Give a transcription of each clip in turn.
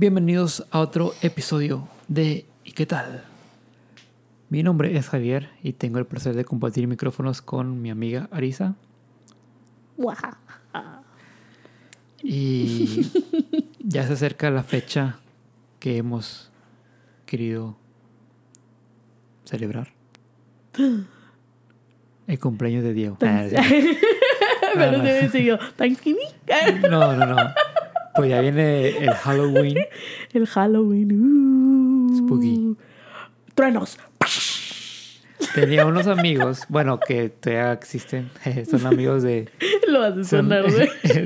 Bienvenidos a otro episodio de ¿Y qué tal? Mi nombre es Javier y tengo el placer de compartir micrófonos con mi amiga Arisa. Y ya se acerca la fecha que hemos querido celebrar. El cumpleaños de Diego. Ah. Pero no. se Thanksgiving. No, no, no. Pues ya viene el Halloween. El Halloween. uh. Spooky. Truenos. Tenía unos amigos, bueno, que todavía existen. Son amigos de. Lo haces Son- sonar,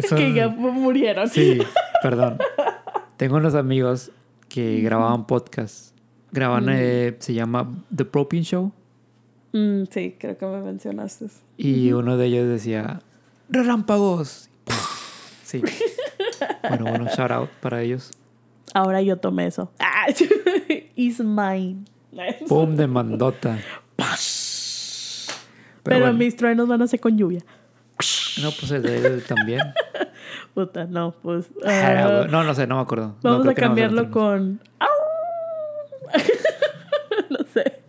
son- Que ya murieron. Sí, perdón. Tengo unos amigos que grababan podcast. Graban, eh, se llama The Propin Show. Mm, sí, creo que me mencionaste. Y uno de ellos decía, relámpagos. Sí. Bueno, bueno, shout out para ellos. Ahora yo tomé eso. Ah, It's mine. Boom de mandota. Pero, bueno, mis truenos van a ser con lluvia. No, pues el de él también. Puta, no, pues. Ah, ah, no, no sé, no me acuerdo. Vamos a no cambiarlo con. No sé.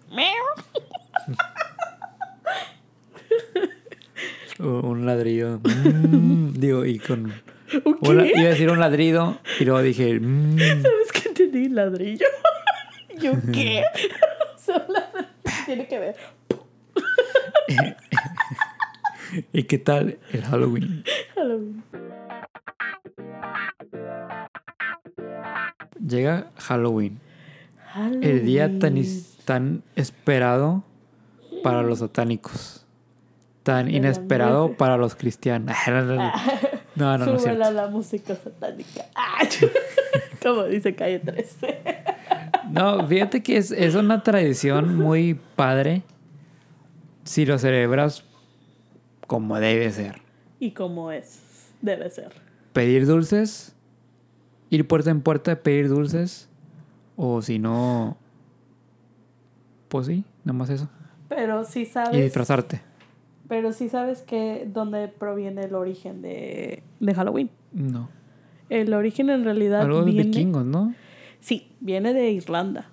Un un ladrillo. Mm, digo, y con... ¿Un una- qué? iba a decir un ladrido y luego dije... mm, ¿Sabes qué entendí? Ladrillo. ¿Yo qué? Tiene que ver. ¿Y qué tal el Halloween? Halloween. Llega Halloween. El día tan, Halloween. tan esperado para los satánicos. Tan inesperado para los cristianos. No, no, no es a la música satánica. Ah, Como dice Calle 13. No, fíjate que es, es una tradición muy padre si lo celebras como debe ser. Y como es, debe ser. Pedir dulces, ir puerta en puerta, pedir dulces, o si no, pues sí, nada más eso. Pero sí sabes. Y disfrazarte. Pero sí sabes que dónde proviene el origen de, de Halloween. No. El origen en realidad Algo de viene. vikingos, ¿no? Sí, viene de Irlanda.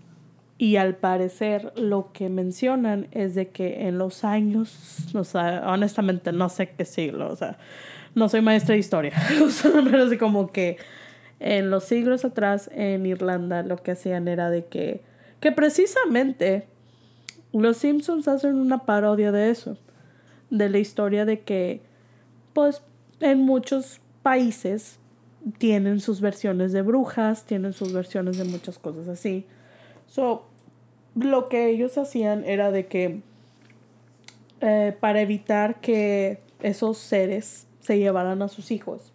Y al parecer lo que mencionan es de que en los años, o sea, honestamente no sé qué siglo, o sea, no soy maestra de historia, o sea, pero así como que en los siglos atrás en Irlanda lo que hacían era de que, que precisamente los Simpsons hacen una parodia de eso, de la historia de que, pues, en muchos países tienen sus versiones de brujas, tienen sus versiones de muchas cosas así. So, lo que ellos hacían era de que eh, para evitar que esos seres se llevaran a sus hijos,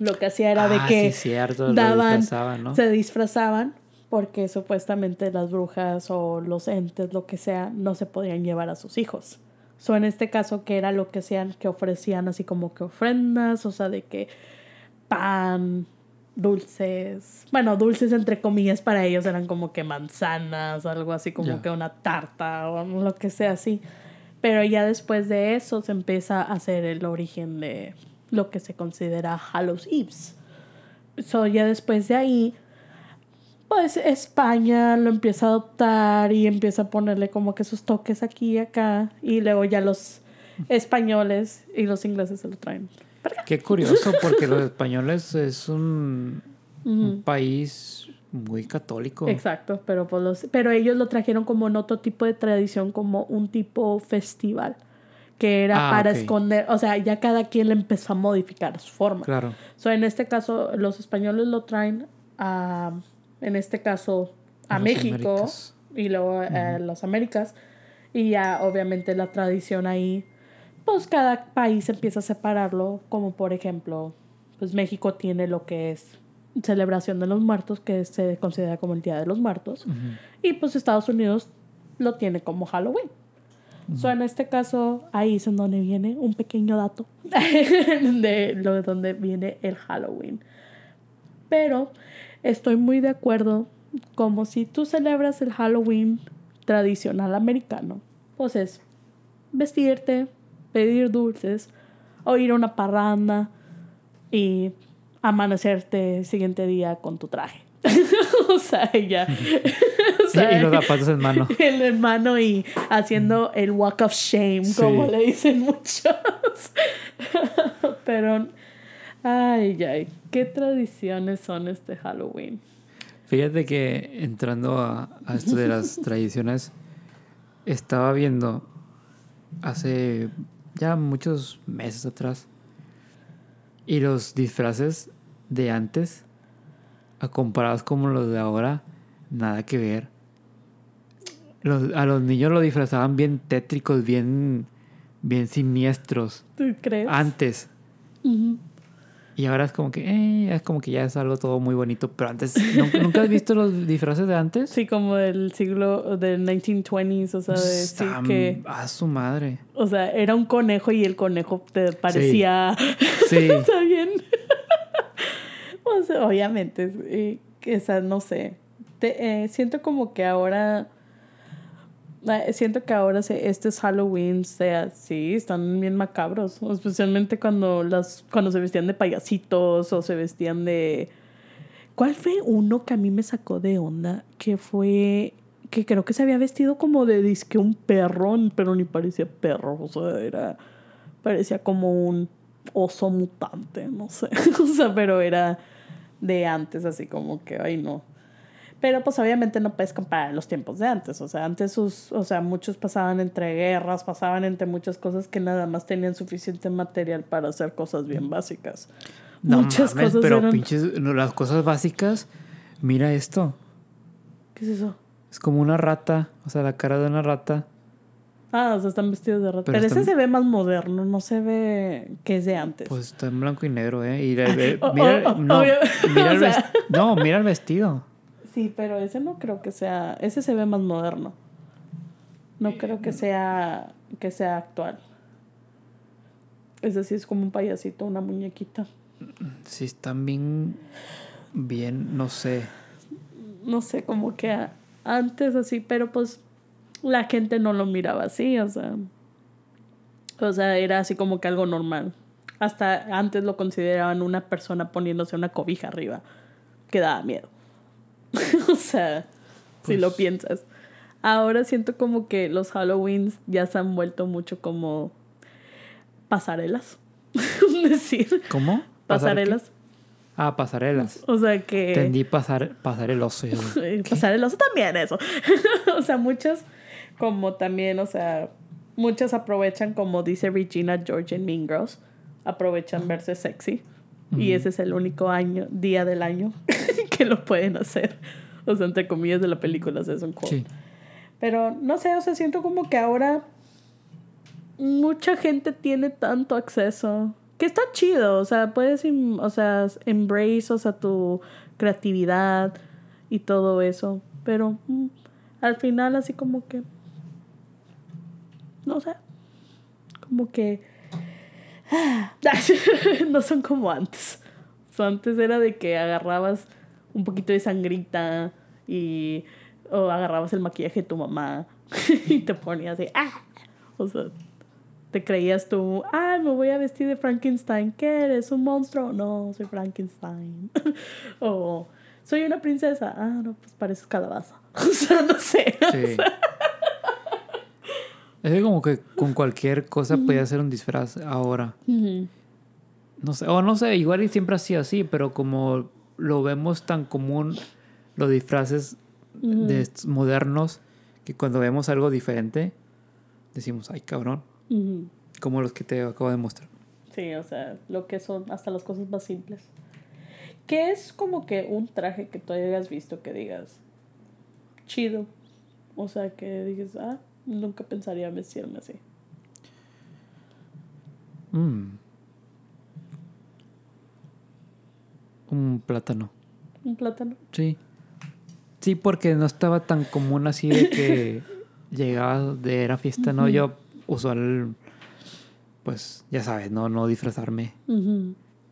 lo que hacía era de Ah, que sí, cierto, lo daban, disfrazaban, ¿no? se disfrazaban porque supuestamente las brujas o los entes, lo que sea, no se podían llevar a sus hijos. So, en este caso, que era lo que hacían, que ofrecían así como que ofrendas, o sea, de que pan, dulces, bueno, dulces entre comillas para ellos eran como que manzanas, algo así como que una tarta o lo que sea así. Pero ya después de eso se empieza a hacer el origen de lo que se considera Hallows Eves. So, ya después de ahí, pues España lo empieza a adoptar y empieza a ponerle como que sus toques aquí y acá. Y luego ya los españoles y los ingleses se lo traen. Qué curioso, porque los españoles es un, un país muy católico. Exacto, pero, pues los, pero ellos lo trajeron como en otro tipo de tradición, como un tipo festival, que era Ah, para esconder, o sea, ya cada quien le empezó a modificar su forma. Claro. So, en este caso, los españoles lo traen a, en este caso, a, México Américas. y luego a las Américas. Y ya, obviamente, la tradición ahí, pues cada país empieza a separarlo, como por ejemplo, pues México tiene lo que es celebración de los muertos, que se considera como el Día de los Muertos. Ujú. Y pues Estados Unidos lo tiene como Halloween. So, en este caso, ahí es en donde viene un pequeño dato de lo de donde viene el Halloween. Pero estoy muy de acuerdo, como si tú celebras el Halloween tradicional americano, pues es vestirte, pedir dulces, o ir a una parranda y amanecerte el siguiente día con tu traje. o sea, ella. o sea, y los zapatos en mano. El en mano y haciendo el walk of shame, Sí. como le dicen muchos. Pero, ay, ay, qué tradiciones son este Halloween. Fíjate que entrando a, a esto de las tradiciones, estaba viendo hace ya muchos meses atrás y los disfraces de antes, a comparados como los de ahora, nada que ver. Los- a los niños los disfrazaban bien tétricos, bien, bien siniestros. ¿Tú crees? Antes. Ujú. Y ahora es como que, eh, es como que ya es algo todo muy bonito. Pero antes, ¿nunca, ¿nunca has visto los disfraces de antes? Sí, como del siglo del 1920s, o sea, de decir Están que, A su madre. o sea, era un conejo y el conejo te parecía, Sí. o sea, bien. o sea, obviamente, eh, o sea, no sé. Te- eh, siento como que ahora, eh, siento que ahora se, estos Halloween, sea, sí, están bien macabros, especialmente cuando las, cuando se vestían de payasitos o se vestían de ¿Cuál fue uno que a mí me sacó de onda? Que fue. Que creo que se había vestido como de disque un perro, pero ni parecía perro. O sea, era. Parecía como un oso mutante, no sé. o sea, pero era de antes, así como que, ay, no. Pero pues obviamente no puedes comparar los tiempos de antes. O sea, antes sus, o sea, muchos pasaban entre guerras, pasaban entre muchas cosas que nada más tenían suficiente material para hacer cosas bien básicas. No muchas mames, cosas pero eran- pinches, no, las cosas básicas. Mira esto. ¿Qué es eso? Es como una rata. O sea, la cara de una rata. Ah, o sea, están vestidos de rata. Pero Pero, ese se ve más moderno, no se ve que es de antes. Pues está en blanco y negro, ¿eh? Y el- el- mira, oh, oh, no, mira el sea. no, mira el vestido. Sí, pero ese no creo que sea. Ese se ve más moderno. No creo que sea que sea actual. Ese sí es como un payasito, una muñequita. Sí, están bien. Bien, no sé. No sé, como que antes así, pero pues la gente no lo miraba así, o sea. O sea, era así como que algo normal. Hasta antes lo consideraban una persona poniéndose una cobija arriba, que daba miedo. o sea, si lo Pues- piensas. Ahora siento como que los Halloweens ya se han vuelto mucho como pasarelas. decir, ¿Cómo? Pasarelas. Ah, pasarelas. O sea que... Entendí pasar, pasar el oso. yo, Eh, ¿qué? pasar el oso también eso. o sea, muchas como también, o sea, muchas aprovechan como dice Regina George en Mean Girls, aprovechan verse sexy y ese es el único año, día del año que lo pueden hacer. O sea, entre comillas de la película, o sea, es un quote. Sí. Pero no sé, o sea, siento como que ahora mucha gente tiene tanto acceso. Que está chido, o sea, puedes, o sea, embrace, o sea, tu creatividad y todo eso. Pero mm, al final así como que... No sé. Como que... no son como antes. O sea, antes era de que agarrabas un poquito de sangrita y o agarrabas el maquillaje de tu mamá y te ponías así, ¡ah! O sea, te creías tú, ah, me voy a vestir de Frankenstein. ¿Qué eres? ¿Un monstruo? No, soy Frankenstein. o soy una princesa. Ah, no, pues pareces calabaza. o sea, no sé. Sí. Es que como que con cualquier cosa podía hacer un disfraz ahora. No sé, o no sé, igual y siempre ha sido así, pero como lo vemos tan común, los disfraces de modernos, que cuando vemos algo diferente, decimos, ay cabrón, como los que te acabo de mostrar. Sí, o sea, lo que son hasta las cosas más simples. ¿Qué es como que un traje que tú hayas visto que digas chido? O sea, que digas, ah, nunca pensaría vestirme así. Mm. Un plátano. Un plátano. Sí. Sí, porque no estaba tan común así de que llegaba de era fiesta, ¿no? Yo usual, pues, ya sabes, no, no disfrazarme.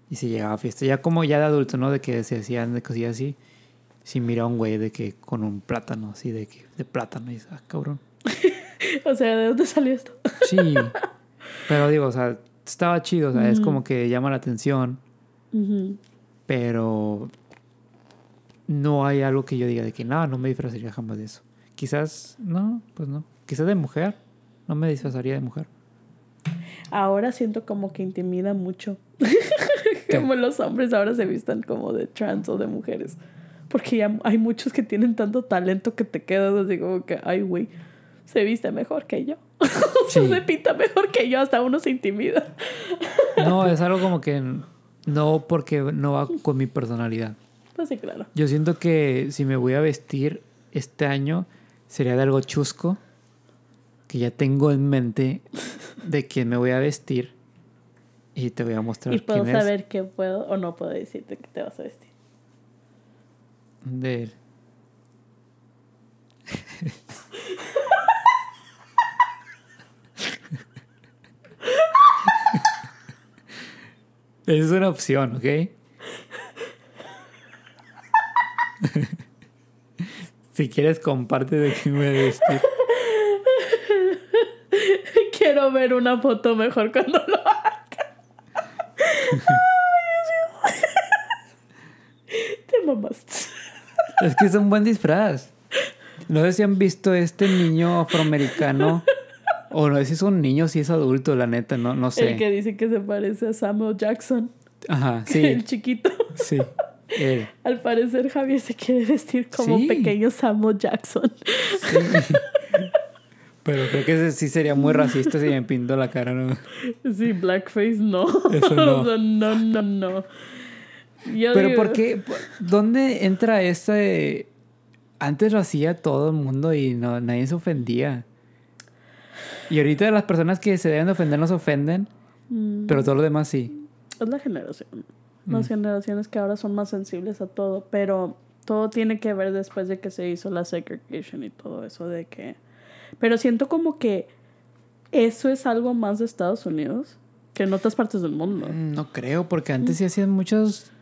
Y si llegaba a fiesta, ya como ya de adulto, ¿no? De que se hacían de cosillas así. Si mira a un güey de que con un plátano, así de que de plátano, y dices, ah, cabrón. O sea, ¿de dónde salió esto? Sí. Pero digo, o sea, estaba chido, o sea, es como que llama la atención. Pero no hay algo que yo diga de que no, no me disfrazaría jamás de eso. Quizás, no, pues no. Quizás de mujer. No me disfrazaría de mujer. Ahora siento como que intimida mucho. como los hombres ahora se vistan como de trans o de mujeres. Porque ya hay muchos que tienen tanto talento que te quedas así como que, ay, güey, se viste mejor que yo. se pinta mejor que yo, hasta uno se intimida. no, es algo como que no porque no va con mi personalidad. Pues sí, claro. Yo siento que si me voy a vestir este año sería de algo chusco que ya tengo en mente de quién me voy a vestir y te voy a mostrar. Y puedo saber qué puedo o no puedo decirte que te vas a vestir. De él. es una opción, ¿ok? si quieres, comparte de qué me vestir. Quiero ver una foto mejor cuando lo haga. Te mamaste. Es que es un buen disfraz. No sé si han visto este niño afroamericano. O no sé si es un niño si es adulto, la neta, no, no sé. El que dice que se parece a Samuel Jackson. Ajá, sí. El chiquito. Sí. Al parecer Javier se quiere vestir como pequeño Samuel Jackson. Sí. Pero creo que sí sería muy racista si me pinto la cara, ¿no? Sí, blackface no. Eso no. no, no, no. Pero ¿por qué? ¿Dónde entra ese...? Antes lo hacía todo el mundo y no, nadie se ofendía. Y ahorita las personas que se deben de ofender no se ofenden, mm. pero todo lo demás sí. Es la generación. Las mm. generaciones que ahora son más sensibles a todo, pero todo tiene que ver después de que se hizo la segregation y todo eso de que pero siento como que eso es algo más de Estados Unidos que en otras partes del mundo. Mm, no creo, porque antes sí hacían muchas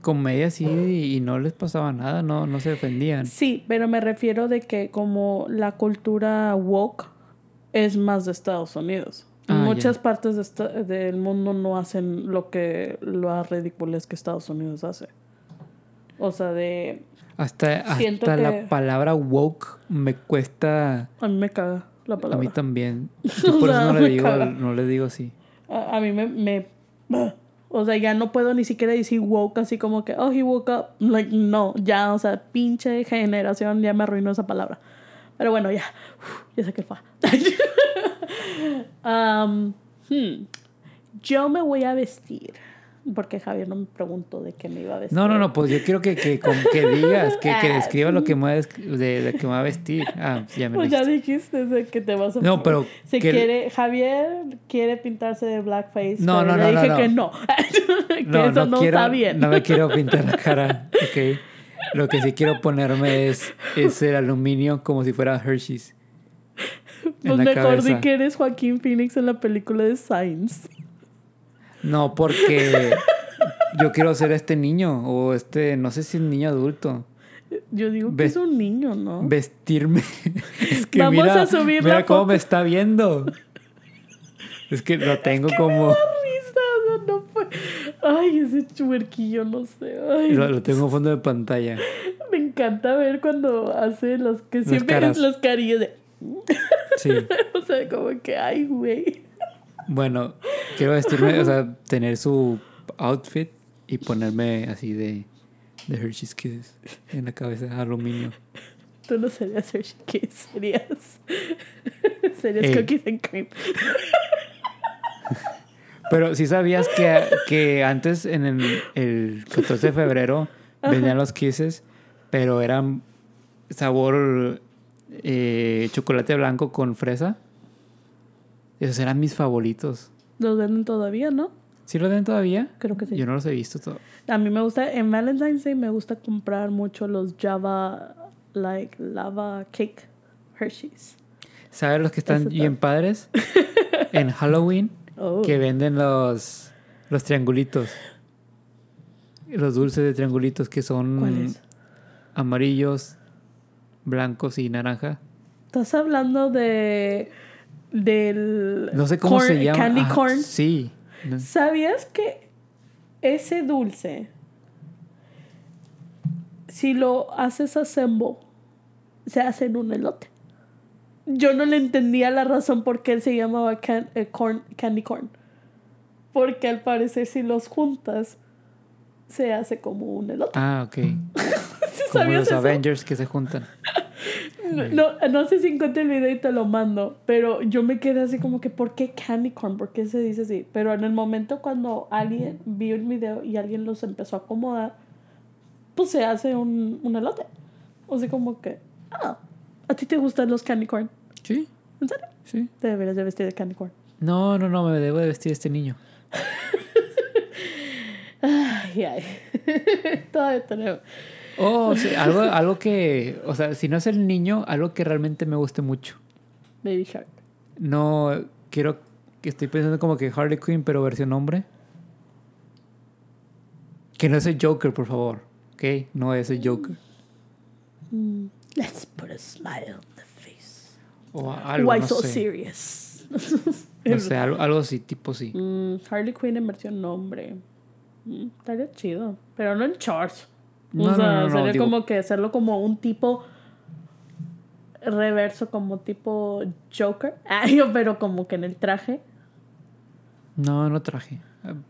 comedias y, no les pasaba nada, no, no se defendían. Sí, pero me refiero de que como la cultura woke es más de Estados Unidos. Ah, muchas partes del mundo no hacen lo que lo ridículo que Estados Unidos hace. O sea, de hasta, hasta la palabra woke me cuesta. A mí me caga la palabra. A mí también. por eso no le, digo, no le digo así. A, mí me, me. O sea, ya no puedo ni siquiera decir woke así como que, oh, he woke up. Like, no, ya, o sea, pinche generación ya me arruinó esa palabra. Pero bueno, ya. ya sé que fue. um, hmm. Yo me voy a vestir porque Javier no me preguntó de qué me iba a vestir. No, no, no, pues yo quiero que, que, que digas, que, que describa lo que me va a, de, de que me va a vestir. Ah, ya me Pues ya dijiste que te vas a No, pero. Se quiere, Javier quiere pintarse de blackface. No, pero no, le no. dije que no. que eso no, está bien. No me quiero pintar la cara. Ok. Lo que sí quiero ponerme es, es el aluminio como si fuera Hershey's. Pues mejor di que eres Joaquín Phoenix en la película de Science. No, porque yo quiero ser este niño o este, no sé si es niño adulto. Yo digo que es un niño, ¿no? Vestirme. es que Vamos mira, a subir mira cómo me está viendo. Es que lo tengo como. Ay, ese chuerquillo, no sé. Ay, lo, tengo en fondo de pantalla. Me encanta ver cuando hace los que siempre es los carillos de. Sí. o sea, como que, ay, güey. Bueno, quiero vestirme, o sea, tener su outfit y ponerme así de, de Hershey's Kiss en la cabeza, aluminio. Tú no serías Hershey's Kiss, serías. serías Cookies and Cream. Pero si sabías que, que antes, en el, el 14 de febrero, venían los kisses, pero eran sabor eh, chocolate blanco con fresa. Esos eran mis favoritos. Los venden todavía, ¿no? ¿Sí los venden todavía? Creo que sí. Yo no los he visto todo. A mí me gusta, en Valentine's Day me gusta comprar mucho los Java, like, lava cake Hershey's. ¿Sabes los que están bien padres? en Halloween, oh. que venden los, los triangulitos. Los dulces de triangulitos que son amarillos, blancos y naranja. ¿Estás hablando de del no sé cómo se llama. candy corn. Sí. ¿Sabías que ese dulce si lo haces assemble, se hace en un elote. Yo no le entendía la razón por qué él se llamaba can- eh, corn, candy corn. Porque al parecer si los juntas, se hace como un elote. Ah, ok. Como ¿Sabías los eso? Avengers que se juntan. No, no, no sé si encontré el video y te lo mando, pero yo me quedé así como que, ¿por qué candy corn? ¿Por qué se dice así? Pero en el momento cuando alguien vio el video y alguien los empezó a acomodar, pues se hace un, un elote. O sea, como que, ah, ¿a ti te gustan los candy corn? Sí, ¿En serio? sí. Te deberías de vestir de candy corn. No, no, no, me debo de vestir este niño. Ay, ay. Todavía tenemos. Oh, sí, algo, algo que, o sea, si no es el niño, algo que realmente me guste mucho. Baby Shark. No quiero que estoy pensando como que Harley Quinn, pero versión hombre. Que no es el Joker, por favor. ¿Ok? No es el Joker. Mm, Let's put a smile on the face. O algo, Why no so sé. serious? No sé, algo, algo así, tipo sí. Mm, Harley Quinn en versión nombre. Mm, estaría chido. Pero no en shorts. No, o sea, no, no, sería digo- como que hacerlo como un tipo reverso, como tipo Joker. Pero como que en el traje No, no traje.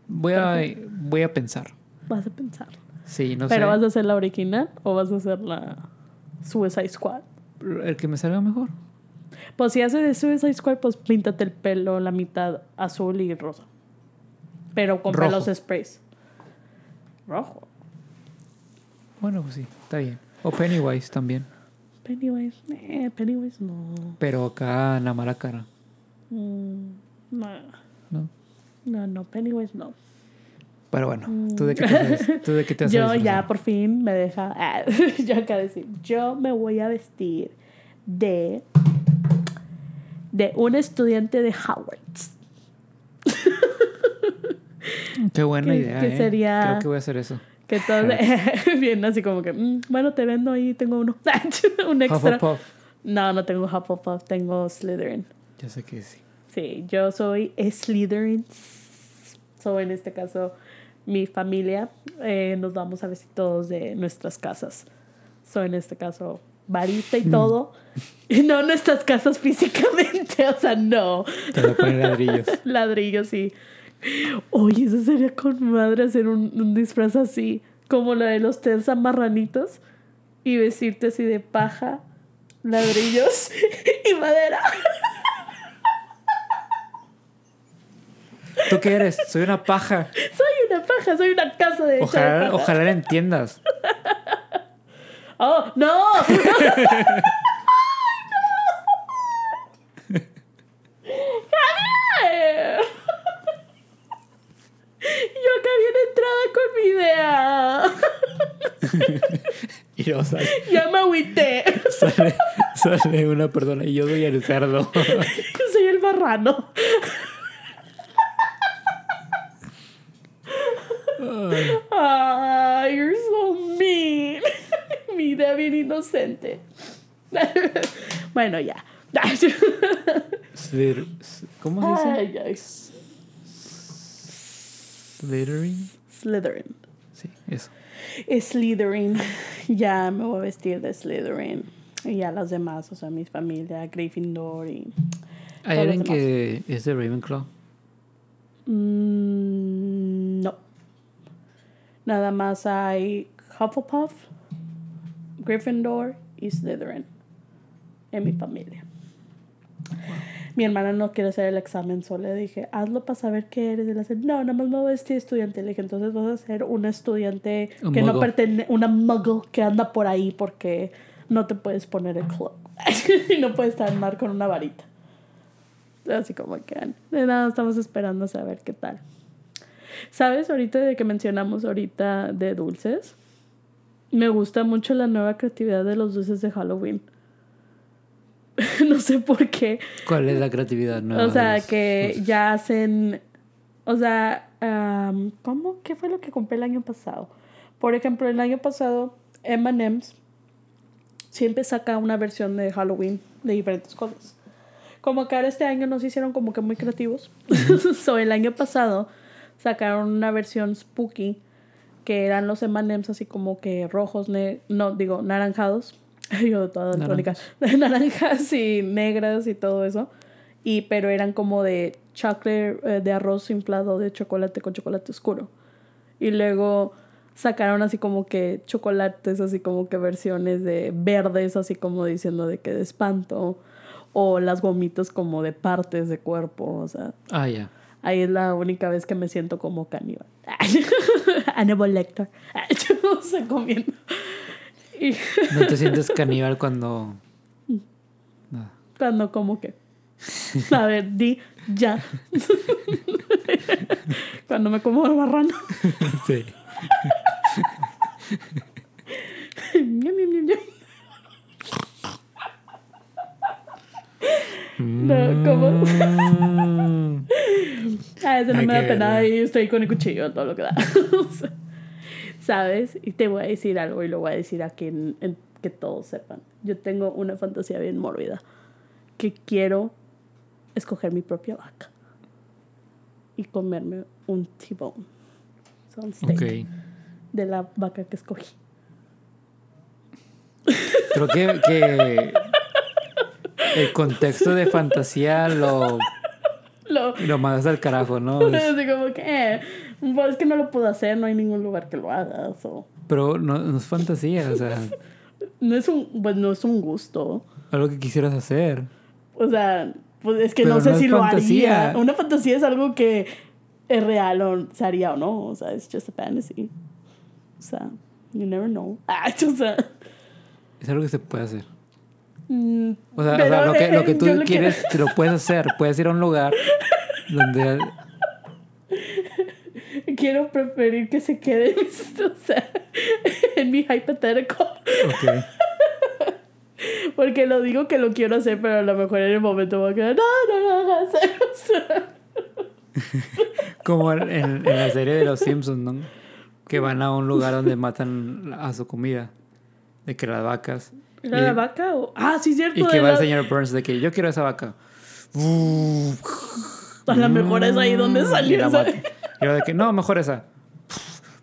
Voy a, voy a pensar. vas a pensar. Sí, no pero sé. vas a hacer la original o vas a hacer la Suicide Squad. El que me salga mejor. Pues si haces de Suicide Squad, pues píntate el pelo la mitad azul y rosa. Pero con Rojo. pelos sprays. Rojo. Bueno, pues sí, está bien. O Pennywise también. Pennywise. Eh, Pennywise no. Pero acá en la mala cara. Mm, no. ¿no? No, no, Pennywise no. Pero bueno, ¿tú de qué te haces? ¿Tú de qué te Mm. Yo ya por fin me deja. ah, yo acá decir, yo me voy a vestir de. de un estudiante de Howard. Qué buena que- idea, que ¿eh? sería- Creo que voy a hacer eso. Que todo. bien, así como que. mm, bueno, te vendo ahí, tengo uno. un extra. Hufflepuff. No, no tengo Hufflepuff, tengo Slytherin. Ya sé que sí. Sí, yo soy Slytherin. So, en este caso, mi familia eh, nos vamos a vestir todos de nuestras casas. So, en este caso, varita y todo. Y no nuestras casas físicamente, o sea, no. Te ladrillos. Ladrillos, sí. Oye, eso sería con madre hacer un, un disfraz así, como la de los Tensa marranitos, y vestirte así de paja, ladrillos y madera. ¿Tú qué eres? Soy una paja. Soy una paja, soy una casa de Ojalá, ojalá la entiendas. ¡Oh, no! ¡Javier! Yo acá bien entrada con mi idea. Y luego sale, Ya me agüité. sale, sale una persona y yo soy el cerdo. Soy el marrano. Ah, you're so mean. Mi idea bien inocente. bueno, ya. Slither- ¿Cómo se dice? Ay, ay. Slytherin. Slytherin. Sí, eso. Slytherin. Ya me voy a vestir de Slytherin. Y ya las demás, o sea, mi familia, Gryffindor y... ¿Hay alguien que es de Ravenclaw? Mm. Nada más hay Hufflepuff, Gryffindor y Slytherin en mi familia. Mi hermana no quiere hacer el examen, solo le dije, hazlo para saber qué eres. Y le dice, no, nada más me voy a vestir estudiante. Le dije, entonces vas a ser una estudiante Un que no pertenece, una muggle que anda por ahí porque no te puedes poner el cloak. y no puedes andar con una varita. Así como que de nada, estamos esperando a saber qué tal. ¿Sabes? Ahorita de que mencionamos ahorita de dulces, me gusta mucho la nueva creatividad de los dulces de Halloween. no sé por qué. ¿Cuál es la creatividad nueva? O sea, que ya hacen. O sea, am, ¿cómo? ¿Qué fue lo que compré el año pasado? Por ejemplo, el año pasado, MM's siempre saca una versión de Halloween de diferentes cosas. Como que ahora este año nos hicieron como que muy creativos. so, el año pasado sacaron una versión spooky que eran los M&M's así como que rojos, ne no, digo, naranjados. Yo toda daltónica. Naranjas y negras y todo eso. Y, pero eran como de chocolate, eh, de arroz inflado de chocolate con chocolate oscuro. Y luego sacaron así como que chocolates, así como que versiones de verdes, así como diciendo de que de espanto. O las gomitas como de partes de cuerpo, o sea. Ah, ya. Ahí es la única vez que me siento como caníbal. Hannibal Lecter. Yo se comiendo. Y ¿No te sientes caníbal cuando... No. cuando como que. A ver, di ya. cuando me como el marrano. Sí. No, ¿cómo? Mm. Ah, eso no me da pena y estoy con el cuchillo, todo lo que da. ¿Sabes? Y te voy a decir algo y lo voy a decir aquí en, en- que todos sepan. Yo tengo una fantasía bien mórbida. Que quiero escoger mi propia vaca. Y comerme un T-bone. Son steak de la vaca que escogí. Creo que, que el contexto de fantasía lo, Lo, lo mandas al carajo, ¿no? Es- así como que, eh, pues es que no lo puedo hacer, no hay ningún lugar que lo hagas. O, pero no, no es fantasía, o sea, no es un, pues no es un gusto. algo que quisieras hacer. O sea, pues es que Pero no sé no si lo fantasía. haría. Una fantasía es algo que es real o se haría o no. O sea, es just a fantasy. O sea, you never know. Ah, o sea, Es algo que se puede hacer. Mm, O sea, o pero, sea, lo, que, lo que tú lo quieres, te lo puedes hacer. Puedes ir a un lugar donde... Quiero, preferir que se quede o sea, en mi hipotético. Ok. Porque lo digo que lo quiero hacer, pero a lo mejor en el momento voy a quedar, no, no lo hagas. O sea, Como en, en la serie de los Simpsons, ¿no? Que van a un lugar donde matan a su comida. De que las vacas. ¿Era la vaca o...? Ah, sí, cierto. y que va el la- señor Burns de que yo quiero esa vaca. A lo mejor es ahí donde Y salió. mata. Y luego de que no, mejor esa.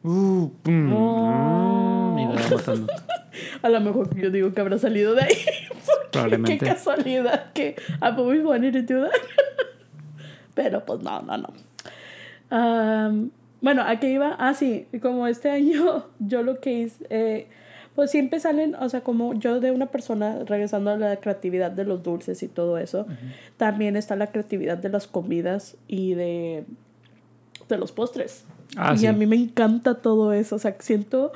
Uh, pum, Oh. mm, Y la matando. A lo mejor yo digo que habrá salido de ahí. Probablemente. Qué casualidad que I've always wanted to do that. Pero pues no, no, no. Am, bueno, ¿a qué iba? Ah, sí, como este año yo lo que hice, eh, pues siempre salen, o sea, como yo de una persona, regresando a la creatividad de los dulces y todo eso, también está la creatividad de las comidas y de, de los postres. Ah, y sí. a mí me encanta todo eso, o sea, siento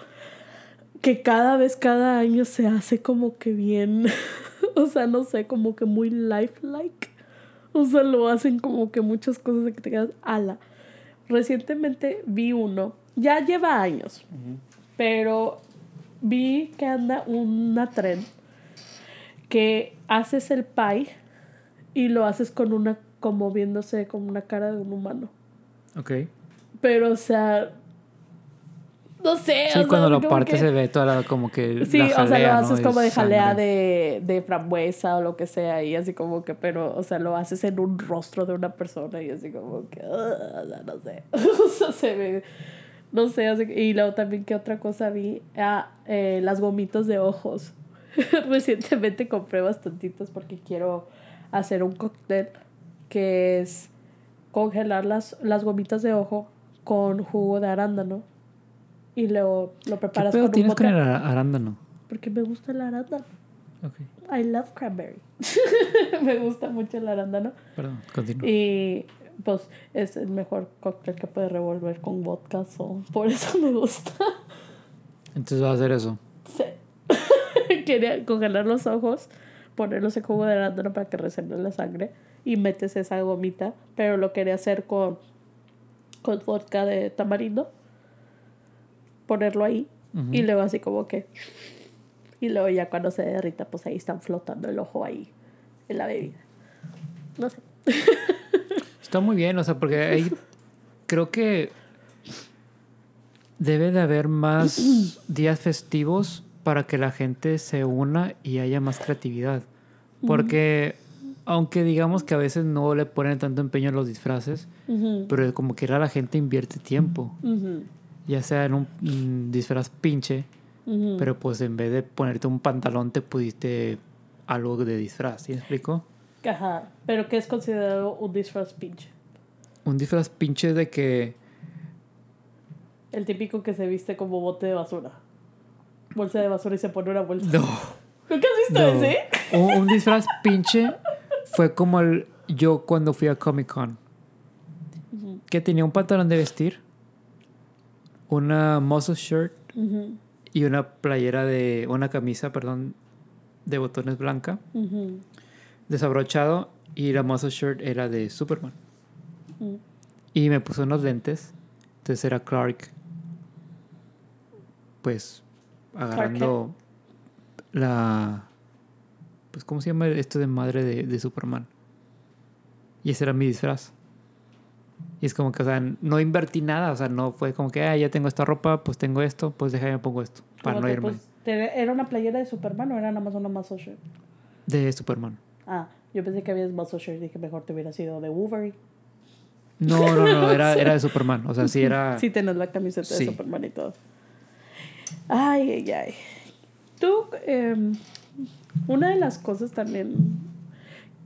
que cada vez, cada año se hace como que bien, o sea, no sé, como que muy lifelike. O sea, lo hacen como que muchas cosas de que te quedas ala. Recientemente vi uno, ya lleva años, pero vi que anda una tren que haces el pie y lo haces con una, como viéndose como una cara de un humano. Ok. Pero, o sea, no sé. o Sí, sea, cuando lo partes que- se ve toda la, como que Sí, la o sea, lo haces como de jalea de, de frambuesa o lo que sea, y así como que, pero, o sea, lo haces en un rostro de una persona y así como que, sea, no sé. o sea, se ve, no sé, así, y luego también, ¿qué otra cosa vi? Ah, eh, las gomitas de ojos. Recientemente compré bastantitos porque quiero hacer un cóctel que es congelar las, las gomitas de ojo con jugo de arándano y luego lo ¿Qué preparas pedo con un tienes con el ara- arándano? porque me gusta el arándano. Ok. I love cranberry. me gusta mucho el arándano. Perdón, continúa. Y pues es el mejor cóctel que puedes revolver con vodka. so, por eso me gusta. Entonces vas a hacer eso. Sí. Quería congelar los ojos, ponerlos en jugo de arándano para que reserve la sangre y metes esa gomita. Pero lo quería hacer con, con vodka de tamarindo. Ponerlo ahí. Y luego así como que... Y luego ya cuando se derrita, pues ahí están flotando el ojo ahí en la bebida. No sé. Está muy bien, o sea, porque ahí creo que debe de haber más días festivos para que la gente se una y haya más creatividad. Porque aunque digamos que a veces no le ponen tanto empeño a los disfraces, pero como que era la gente invierte tiempo. ya sea en un mm, disfraz pinche, pero pues en vez de ponerte un pantalón te pusiste algo de disfraz, ¿sí me explico? Ajá. Pero ¿qué es considerado un disfraz pinche? Un disfraz pinche de que El típico que se viste como bote de basura. Bolsa de basura y se pone una bolsa. no, ¿Nunca has visto no. ese? Un, un disfraz pinche fue como el, yo cuando fui a Comic Con, que tenía un pantalón de vestir, una muscle shirt y una playera de, una camisa, perdón, de botones blanca, ujú, desabrochado y la muscle shirt era de Superman. ujú. Y me puso unos lentes, entonces era Clark, pues agarrando la, pues ¿cómo se llama esto de madre de, de Superman? Y ese era mi disfraz. Y es como que, o sea, no invertí nada, o sea, no fue como que, ah, ya tengo esta ropa, pues tengo esto, pues déjame pongo esto, para no irme. pues, ¿Era una playera de Superman o era nada más una muscle shirt? De Superman. Ah, yo pensé que habías muscle shirt. Dije, mejor te hubiera sido de Wolverine. No, no, no, era, era de Superman, o sea, sí era... Sí, tenés la camiseta Sí. de Superman y todo. Ay, ay, ay. Tú, em, una de las cosas también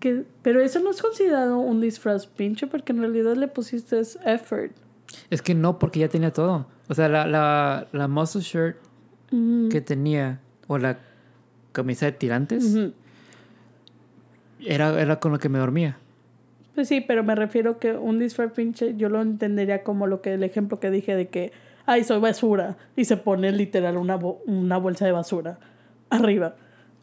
que... Pero eso no es considerado un disfraz pinche porque en realidad le pusiste effort. Es que no, porque ya tenía todo. O sea, la, la, la muscle shirt que tenía, o la camisa de tirantes. Era, era con lo que me dormía. Pues sí, pero me refiero que un disfraz pinche yo lo entendería como lo que el ejemplo que dije de que, ay, soy basura y se pone literal una, bo- una bolsa de basura arriba.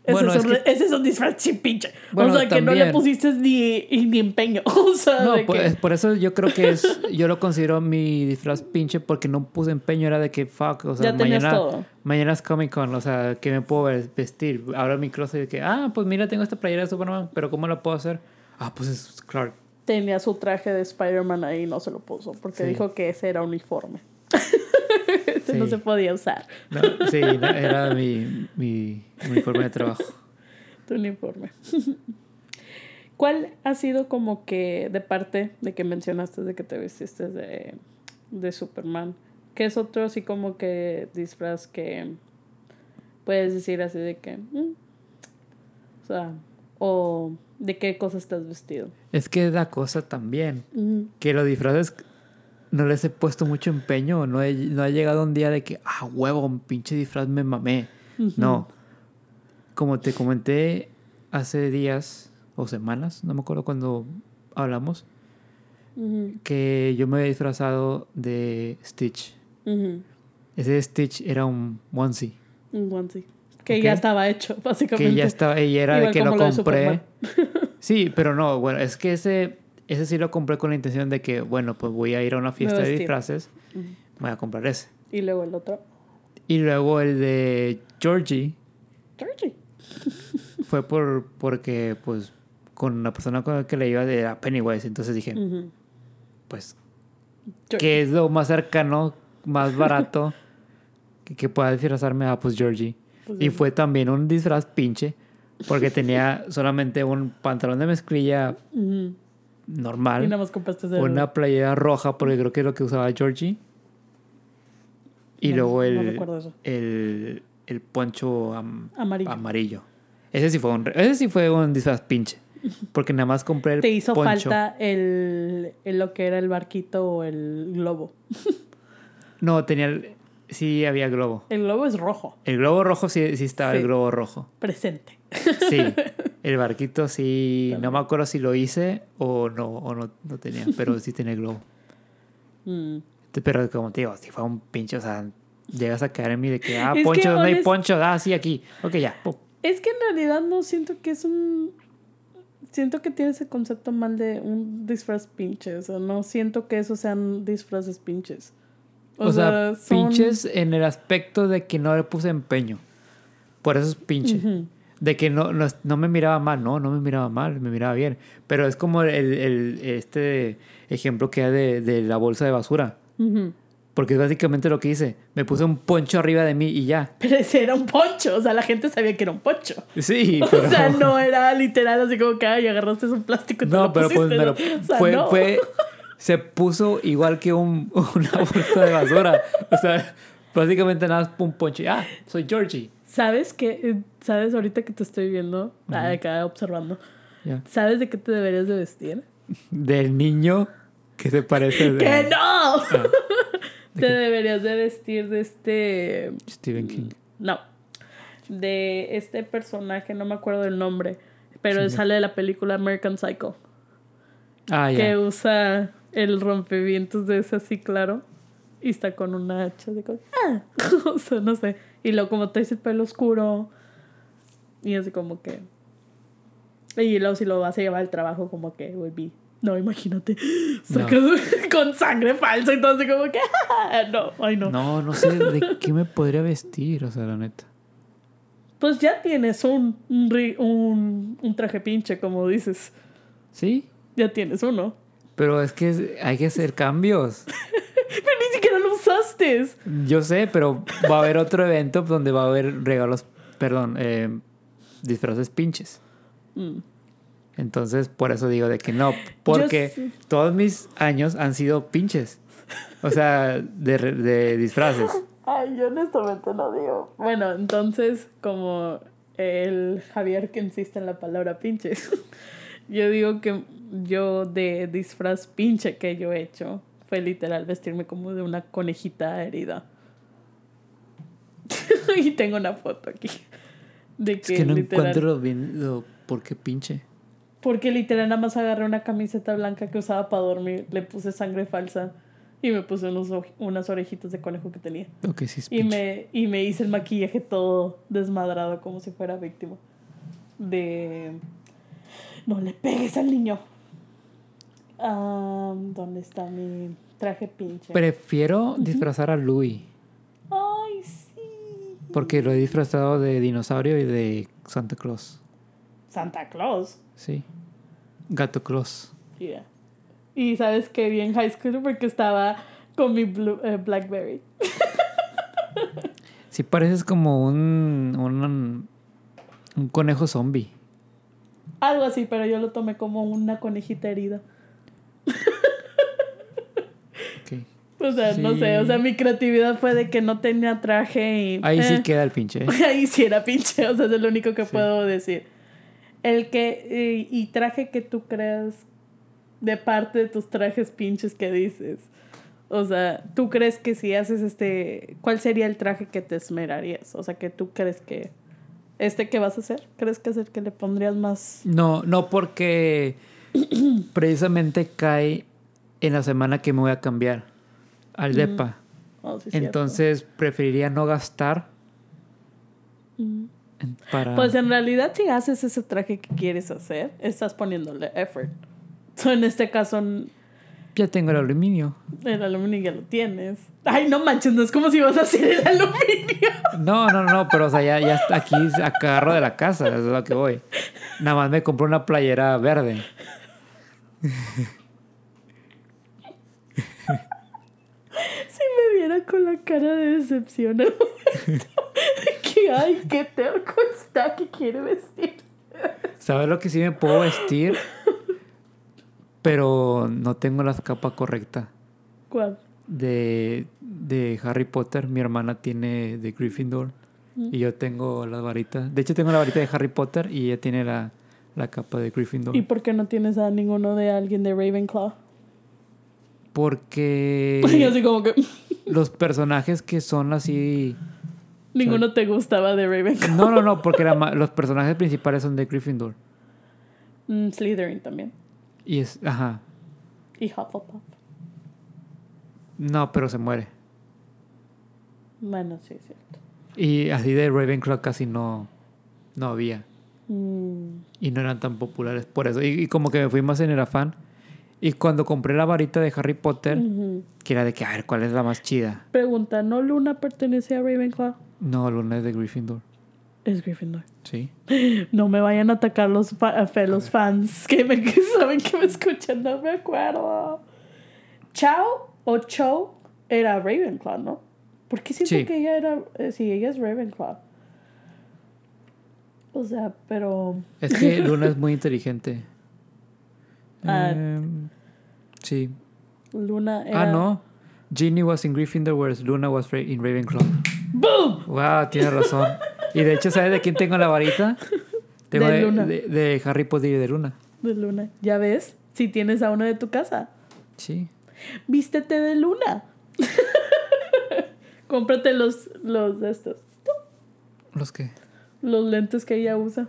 Ese, Bueno, es, es un, que- ese es un disfraz sí, pinche. Bueno, o sea, que no le pusiste ni, ni empeño. O sea, No, por, que- es- por eso yo creo que es, yo lo considero mi disfraz pinche porque no puse empeño, era de que fuck, o sea, Ya mañana, todo. mañana es Comic Con, o sea, ¿qué me puedo ve- vestir? Abro mi closet y de que, ah, pues mira, tengo esta playera de Superman, pero ¿cómo la puedo hacer? Ah, pues es Clark. tenía su traje de Spider-Man ahí y no se lo puso porque Sí. dijo que ese era uniforme. ese no Sí. se podía usar, No, sí, no, era mi, mi uniforme de trabajo. tu uniforme. ¿Cuál ha sido como que de parte de que mencionaste de que te vestiste de, de Superman? ¿Qué es otro así como que disfraz que puedes decir así de que... mm, o sea, o de qué cosa estás vestido? Es que es la cosa también. Mm, que los disfraces no les he puesto mucho empeño. No, he- no ha llegado un día de que, ah, huevo, un pinche disfraz me mamé. No. Como te comenté hace días o semanas, no me acuerdo cuando hablamos, ujú, que yo me había disfrazado de Stitch. Ese Stitch era un onesie. Un onesie. Que ya estaba hecho, básicamente. Que ya estaba, y era de Igual que lo como lo de compré. Sí, pero no, bueno, es que ese, ese sí lo compré con la intención de que, bueno, pues voy a ir a una fiesta de disfraces, voy a comprar ese. Y luego el otro. Y luego el de Georgie Georgie. fue por porque pues con la persona con la que le iba de era Pennywise, entonces dije, pues Georgie. ¿qué es lo más cercano, más barato que, que pueda disfrazarme a pues Georgie? Pues y fue también un disfraz pinche porque tenía solamente un pantalón de mezclilla normal, nada más compraste ese. una playera roja porque creo que es lo que usaba Georgie. Y No- luego no el, recuerdo eso. el, el poncho am- Amarillo. amarillo. Ese sí fue un, ese sí fue un disfraz pinche. Porque nada más compré el Te hizo poncho. falta el, el- lo que era el barquito o el globo. No, tenía el, sí había globo. El globo es rojo, El globo rojo sí, sí estaba Sí. el globo rojo. presente. Sí. El barquito sí, no me acuerdo si lo hice o no, o no, no tenía, pero sí tenía el globo. Mm. Pero como te digo, si fue un pinche, o sea, llegas a caer en mí de que, ah, Es que poncho, ¿dónde hay honest- poncho? Ah, sí, aquí. Ok, ya. pum. Es que en realidad no siento que es un. Siento que tiene ese concepto mal de un disfraz pinche. O sea, no siento que esos sean disfraces pinches. O, sea, son- pinches en el aspecto de que no le puse empeño. Por eso es pinche. De que no, no, no me miraba mal, no, no me miraba mal, me miraba bien. Pero es como el, el- este ejemplo que hay de, de la bolsa de basura. Ujú. Porque es básicamente lo que hice. Me puse un poncho arriba de mí y ya. Pero ese era un poncho. O sea, la gente sabía que era un poncho. Sí, pero... O sea, no era literal así como que ay, agarraste un plástico y te No, lo pero pues me lo... sea, fue, no. fue, se puso igual que un, una bolsa de basura. O sea, básicamente nada más un ponche. Ah, soy Georgie. ¿Sabes qué? ¿Sabes ahorita que te estoy viendo? ah, Acá observando. ¿Sabes de qué te deberías de vestir? Del niño que se parece de ¡Que no! Ah, te deberías de vestir de este... Stephen King. No. De este personaje, no me acuerdo del nombre. Pero Sí. sale de la película American Psycho. Ah, Que usa el rompevientos de ese así, claro. Y está con una hacha de ah, o sea, no sé. Y luego como traes el pelo oscuro. Y así como que. Y luego si lo vas a llevar al trabajo, como que, be. No, imagínate. con sangre falsa y todo así como que. "Ah, no, ay no. No, no sé de qué me podría vestir, o sea, la neta. Pues ya tienes un, un, un, traje pinche, como dices. Sí, Ya tienes uno. pero es que hay que hacer cambios. Pero ni siquiera lo usaste. Yo sé, pero va a haber otro evento donde va a haber regalos, perdón, eh, disfraces pinches. Mm. Entonces, por eso digo de que no, porque todos mis años han sido pinches. O sea, de, de disfraces. Ay, yo honestamente no digo. Bueno, entonces, como el Javier que insiste en la palabra pinche, yo digo que yo de disfraz pinche que yo he hecho fue literal vestirme como de una conejita herida. y tengo una foto aquí. De Es que, que no literal. encuentro bien lo, por qué pinche. Porque literal nada más agarré una camiseta blanca que usaba para dormir, le puse sangre falsa y me puse unos unas orejitas de conejo que tenía. Ok, sí es Y me, y me hice el maquillaje todo desmadrado como si fuera víctima. De... No le pegues al niño. Ah, ¿Dónde está mi traje pinche? Prefiero disfrazar a Louis. Ay, sí. Porque lo he disfrazado de dinosaurio y de Santa Claus. Santa Claus. Sí. Gato Claus. Yeah. Y sabes que vi en high school porque estaba con mi blue- eh, Blackberry. Sí pareces como un, un, un conejo zombie. Algo así, pero yo lo tomé como una conejita herida. Ok. O sea, no sé, o sea, mi creatividad fue de que no tenía traje y... Ahí sí eh, queda el pinche. Ahí sí era pinche, o sea, es lo único que Sí. puedo decir. El que... y traje que tú creas de parte de tus trajes pinches que dices. O sea, ¿tú crees que si haces este... ¿Cuál sería el traje que te esmerarías? O sea, que tú crees que... ¿Este que vas a hacer? ¿Crees que es el que le pondrías más... No, no porque precisamente cae en la semana que me voy a cambiar al DEPA. Oh, sí, cierto. Entonces preferiría no gastar Mm. para... Pues en realidad si haces ese traje que quieres hacer, estás poniéndole effort. So, en este caso, Ya tengo el aluminio. el aluminio ya lo tienes. Ay, no manches, no es como si vas a hacer el aluminio. No, no, no, pero o sea, ya, ya está aquí agarro de la casa, es lo que voy. Nada más me compré una playera verde. Si con la cara de decepción al momento que, ay, qué terco está que quiere vestir. ¿Sabes lo que sí me puedo vestir? Pero no tengo la capa correcta. ¿Cuál? De, de Harry Potter, mi hermana tiene de Gryffindor. Y yo tengo las varitas. De hecho, tengo la varita de Harry Potter y ella tiene la, la capa de Gryffindor. ¿Y por qué no tienes a ninguno de alguien de Ravenclaw? Porque Y así como que los personajes que son así. ninguno te gustaba de Ravenclaw. No, no, no, porque la los personajes principales son de Gryffindor. Mm, Slytherin también. Y es. Ajá. Y Hufflepuff. No, pero se muere. Bueno, sí, es cierto. Y así de Ravenclaw casi no. No había. Mm, Y no eran tan populares por eso. Y, y como que me fui más en el afán. Y cuando compré la varita de Harry Potter, que era de que, a ver, ¿cuál es la más chida? Pregunta, ¿no Luna pertenece a Ravenclaw? No, Luna es de Gryffindor. Es Gryffindor. Sí. No me vayan a atacar los fa- los fans que, me, que saben que me escuchan, no me acuerdo. Chao o Cho era Ravenclaw, ¿no? Porque siento Sí. que ella era. eh, sí, ella es Ravenclaw. O sea, pero. Es que Luna es muy inteligente. Ah. Em, sí. Luna era... Ah, no. Ginny was in Gryffindor, whereas Luna was in Ravenclaw. ¡Boom! Wow, tienes razón. Y de hecho, ¿sabes de quién tengo la varita? Tengo De de, Luna. de- de Harry Potter y de Luna. De Luna. ¿Ya ves? Si tienes a uno de tu casa. Sí. Vístete de Luna. Cómprate los, los de estos. ¿Los qué? Los lentes que ella usa.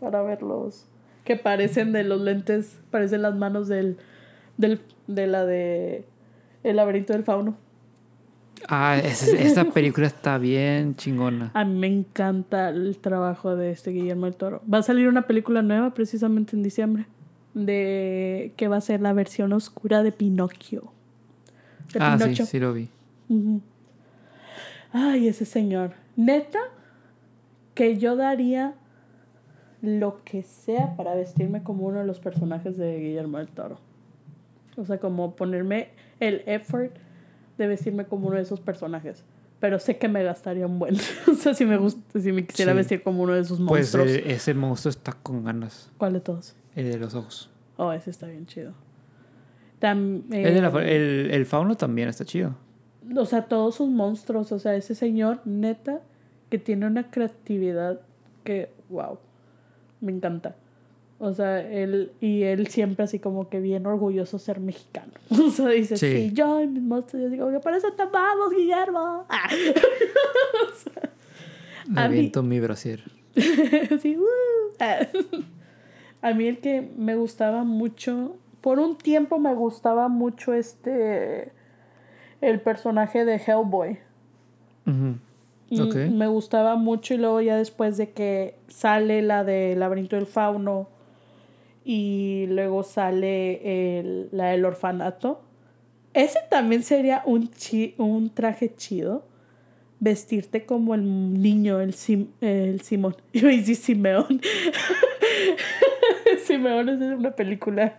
Para verlos. Que parecen de los lentes. Parecen las manos del. del de la de. El laberinto del fauno. Ah, esa, esa película está bien chingona. A mí me encanta el trabajo de este Guillermo del Toro. Va a salir una película nueva precisamente en diciembre. De que va a ser la versión oscura de Pinocchio. De Ah, sí, Pinocho. sí lo vi. Ay, ese señor. Neta, que yo daría lo que sea para vestirme como uno de los personajes de Guillermo del Toro. O sea, como ponerme el effort de vestirme como uno de esos personajes. Pero sé que me gastaría un buen. o sea, si me gusta, si me quisiera Sí. vestir como uno de esos Pues monstruos. eh, ese monstruo está con ganas. ¿Cuál de todos? El de los ojos. Oh, ese está bien chido. Tam- El, de la eh, el, el fauno también está chido. O sea, todos sus monstruos. O sea, ese señor, neta, que tiene una creatividad que, wow, me encanta. O sea, él, y él siempre así como que bien orgulloso ser mexicano. O sea, dice, sí, Sí. yo y mis monstruos, yo digo, que por eso te amamos, Guillermo. Ah. Me A mí- aviento mi brasier. Sí, uh. Ah. A mí el que me gustaba mucho, por un tiempo me gustaba mucho este, el personaje de Hellboy. Y Ok. Me gustaba mucho y luego ya después de que sale la de Laberinto del Fauno y luego sale el- la del orfanato. Ese también sería un, chi- un traje chido. Vestirte como el niño, el, Sim- el Simón. A decir Simeón. Simeón es una película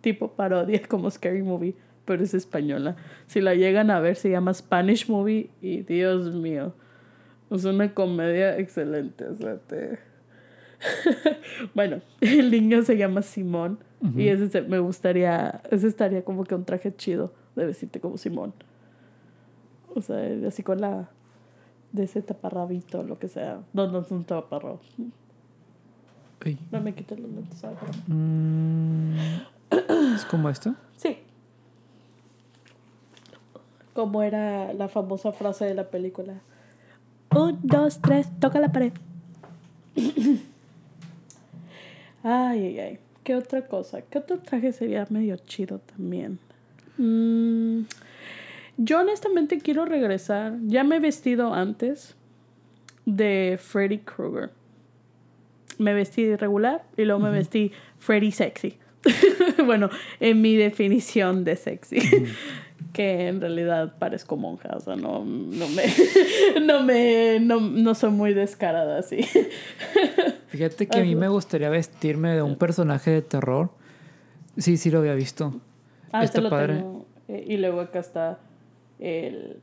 tipo parodia como Scary Movie, pero es española. Si la llegan a ver, se llama Spanish Movie y Dios mío, es una comedia excelente. O sea, te- bueno, el niño se llama Simón y ese se- me gustaría, ese estaría como que un traje chido de vestirte como Simón. O sea, así con la de ese taparrabito, lo que sea. No, no es un taparrabo. Ay. No me quites los lentes. Mm, ¿Es como esto? Sí. Como era la famosa frase de la película. Un, dos, tres, toca la pared. ay, ay, ay. ¿Qué otra cosa? ¿Qué otro traje sería medio chido también? Mm, yo honestamente quiero regresar. Ya me he vestido antes de Freddy Krueger. Me vestí irregular y luego me vestí Freddy sexy. bueno, en mi definición de sexy. Que en realidad parezco monja, o sea, no, no me, no me, no, no soy muy descarada así. Fíjate que a mí me gustaría vestirme de un personaje de terror. Sí, sí lo había visto. Ah, este lo padre. tengo. Eh, y luego acá está el,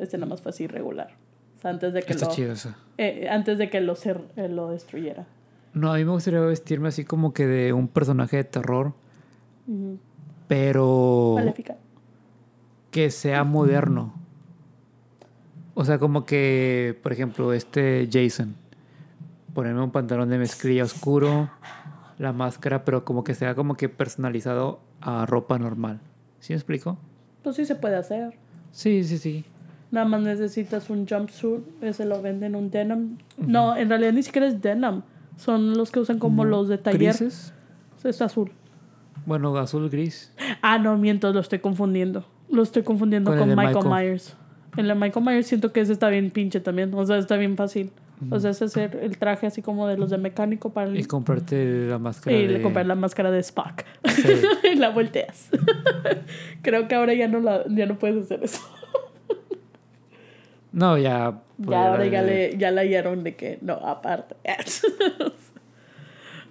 este nada más fue así regular. O sea, antes de que Está lo, chido eso. eh, antes de que lo, cer- eh, lo destruyera. No, a mí me gustaría vestirme así como que de un personaje de terror, pero Maléfica. Que sea moderno. O sea, como que, por ejemplo, este Jason. Ponerme un pantalón de mezclilla oscuro, la máscara, pero como que sea como que personalizado a ropa normal. ¿Sí me explico? Pues sí se puede hacer. Sí, sí, sí. Nada más necesitas un jumpsuit, ese lo venden un denim. No, en realidad ni siquiera es denim. Son los que usan como los de taller. ¿Grises? Es azul. Bueno, azul gris. Ah, no, miento, lo estoy confundiendo. Lo estoy confundiendo Con Michael, Michael. Myers. El de Michael Myers siento que ese está bien pinche también. O sea, está bien fácil. O sea, es hacer el traje así como de los de mecánico para el... Y comprarte la máscara y de... comprar la máscara de Spock. Sí. y la volteas. Creo que ahora ya no, la, ya no puedes hacer eso. No, ya... ya ahora ya, le, ya la hallaron de que no, aparte.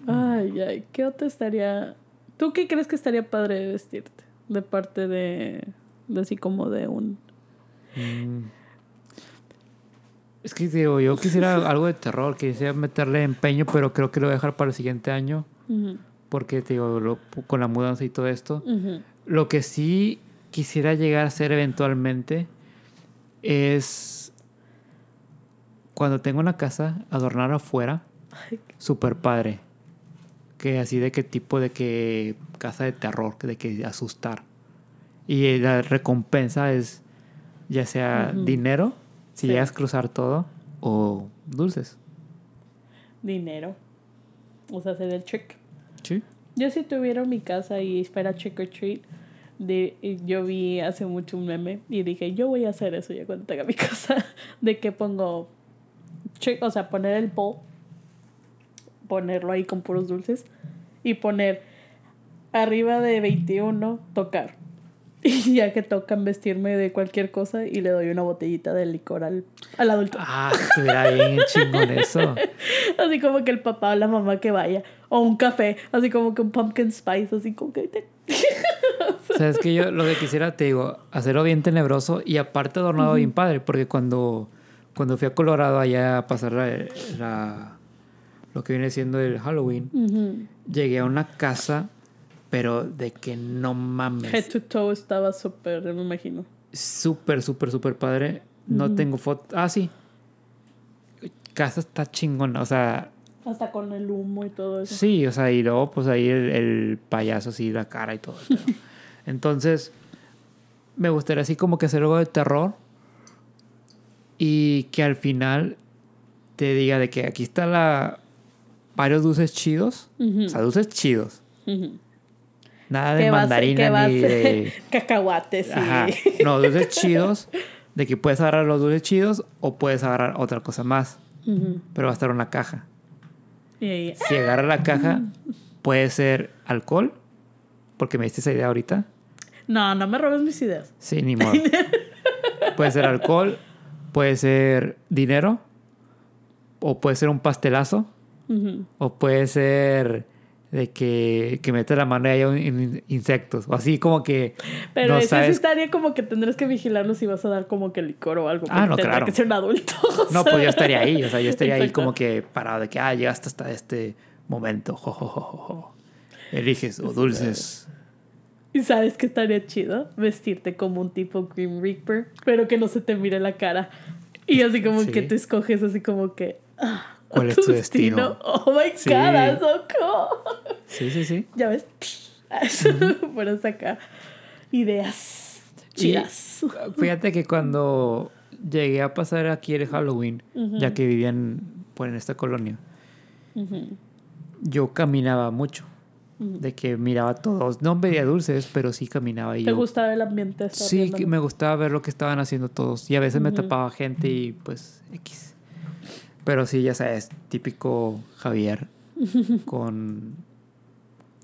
ay, ay, ¿qué otro estaría? ¿Tú qué crees que estaría padre vestirte? De parte de así como de un... Mm. Es que digo, yo quisiera algo de terror, quisiera meterle empeño, pero creo que lo voy a dejar para el siguiente año. Ujú, Porque te digo, lo- con la mudanza y todo esto. Lo que sí quisiera llegar a hacer eventualmente es cuando tengo una casa, adornar afuera, super padre. Que así de qué tipo de que casa de terror, de que asustar. Y la recompensa es ya sea dinero, si Sí. llegas a cruzar todo, o dulces. dinero. O sea, hacer el trick. Sí. Yo si tuviera mi casa y espera trick or treat, de, yo vi hace mucho un meme y dije, yo voy a hacer eso ya cuando tenga mi casa, de que pongo, trick, o sea, poner el bowl, ponerlo ahí con puros dulces y poner arriba de 21, tocar. Y ya que tocan vestirme de cualquier cosa y le doy una botellita de licor al, al adulto. Ah, estuviera bien chingón eso. Así como que el papá o la mamá que vaya. O un café, así como que un pumpkin spice, así como que... te- O sea, es que yo lo que quisiera, te digo, hacerlo bien tenebroso y aparte adornado bien padre, porque cuando, cuando fui a Colorado allá a pasar la, la- lo que viene siendo el Halloween, llegué a una casa, pero de que no mames. Head to toe estaba súper, me imagino. Súper, súper, súper padre. No tengo foto. Ah, sí. Casa está chingona. O sea, Hasta con el humo y todo eso. sí, o sea, y luego pues ahí el, el payaso así, la cara y todo. Entonces, me gustaría así como que hacer algo de terror. Y que al final te diga de que aquí está la varios dulces chidos. O sea, dulces chidos. Nada de mandarina ni de. Cacahuates, sí. Ajá. No, dulces chidos. De que puedes agarrar los dulces chidos o puedes agarrar otra cosa más. Pero va a estar una caja. Y ahí, Si agarra la caja, puede ser alcohol. Porque me diste esa idea ahorita. No, no me robes mis ideas. Sí, ni modo. puede ser alcohol. Puede ser dinero. O puede ser un pastelazo. O puede ser de que, que mete la mano y haya in- insectos. O así como que. Pero no eso sí sabes estaría como que tendrás que vigilarlo si vas a dar como que licor o algo. Ah, no, claro. que ser un adulto. No, pues yo estaría ahí, o sea, yo estaría ahí como que parado de que, ah, llegaste hasta este momento, jo. Eliges o dulces. Y sabes que estaría chido vestirte como un tipo Grim Reaper, pero que no se te mire la cara. Y así como Sí. que te escoges así como que... ah, ¿Cuál es tu destino? Oh my Sí. god, cool. Sí, sí, sí. Ya ves, por acá. Ideas Y- chidas. Fíjate que cuando llegué a pasar aquí el Halloween, Ujú. ya que vivía en, pues, en esta colonia, Ujú. yo caminaba mucho. Ujú. De que miraba todos. No veía dulces, pero sí caminaba. Y ¿Te yo, gustaba el ambiente? Sí, que me gustaba ver lo que estaban haciendo todos. Y a veces me tapaba gente y pues X. Pero sí, ya sabes, típico Javier con,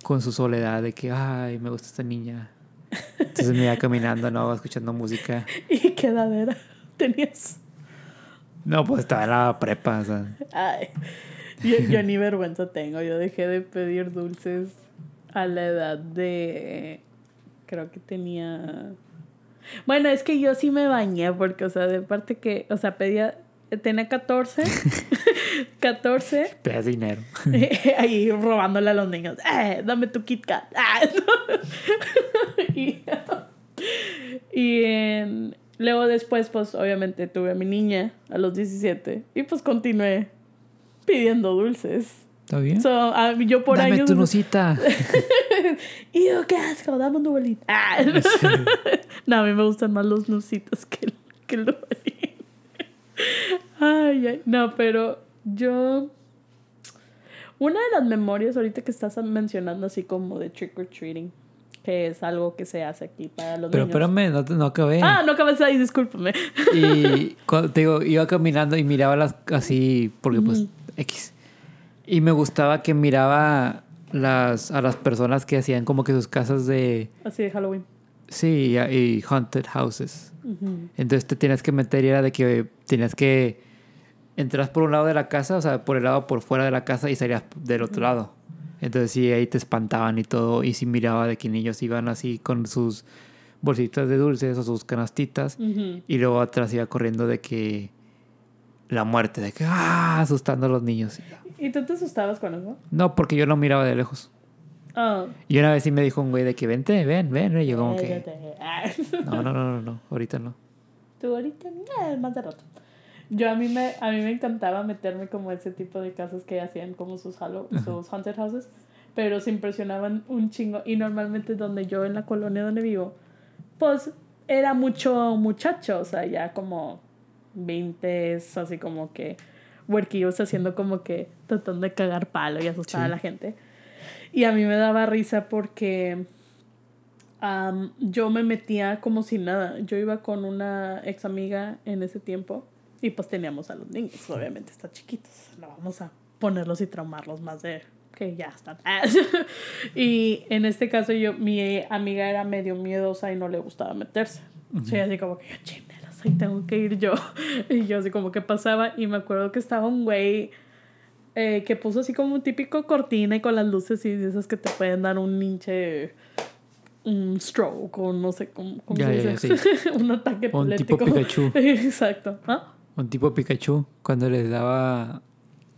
con su soledad de que, ay, me gusta esta niña. Entonces me iba caminando, no, escuchando música. ¿Y qué edad era? ¿Tenías? No, pues estaba en la prepa, o sea. Ay, yo, yo ni vergüenza tengo. Yo dejé de pedir dulces a la edad de. Creo que tenía. Bueno, es que yo sí me bañé, porque, o sea, de parte que. O sea, pedía. Tenía 14. 14. Pedías dinero. ahí robándole a los niños. ¡Eh! Dame tu Kit Kat. Ah, no. y y en- luego después, pues obviamente tuve a mi niña a los 17 y pues continué pidiendo dulces. ¿Está bien? So, ah, yo por Dame años. tu nusita. ¡Y qué asco! Dame un dubalín. Ah, no, a mí me gustan más los nusitos que el, que el. Ay, ay. No, pero yo. Una de las memorias ahorita que estás mencionando, así como de trick or treating, que es algo que se hace aquí para los Pero niños. espérame, no, te- no acabé. Ah, no acabas ahí, discúlpame. Y cuando te digo, iba caminando y miraba las así, porque pues X. Y me gustaba que miraba las, a las personas que hacían como que sus casas de, Así de Halloween. Sí, y, y haunted houses. Entonces te tienes que meter y era de que tenías que entras por un lado de la casa, o sea, por el lado por fuera de la casa y salías del otro lado. Entonces sí, ahí te espantaban y todo. Y sí miraba de que niños iban así con sus bolsitas de dulces o sus canastitas. Y luego atrás iba corriendo de que la muerte, de que ¡ah! asustando a los niños. ¿Y tú te asustabas con eso? No, porque yo lo miraba de lejos. Ah. Y una vez sí me dijo un güey de que vente, ven, ven. Y yo como que, Cállate. Ah. no, no, no, no, no, ahorita no. Tú ahorita, no, más de rato. Yo a mí me, a mí me encantaba meterme como ese tipo de casas que hacían como sus, halo, sus haunted houses, pero se impresionaban un chingo y normalmente donde yo en la colonia donde vivo, pues era mucho muchacho, o sea, ya como 20, así como que huerquillos haciendo como que tratando de cagar palo y asustar Sí. a la gente. Y a mí me daba risa porque am, yo me metía como si nada. Yo iba con una ex amiga en ese tiempo y pues teníamos a los niños, obviamente están chiquitos. No vamos a ponerlos y traumarlos más de que ya están. y en este caso yo, mi amiga era medio miedosa y no le gustaba meterse. O sea, así como que yo, chinelas, ahí tengo que ir yo. Y yo así como que pasaba y me acuerdo que estaba un güey eh, que puso así como un típico cortina y con las luces y esas que te pueden dar un hinche, un stroke o no sé cómo, cómo Ya, se dice. ya, un ataque Un tipo. Pikachu. Exacto. ¿Ah? Un tipo Pikachu, cuando les daba...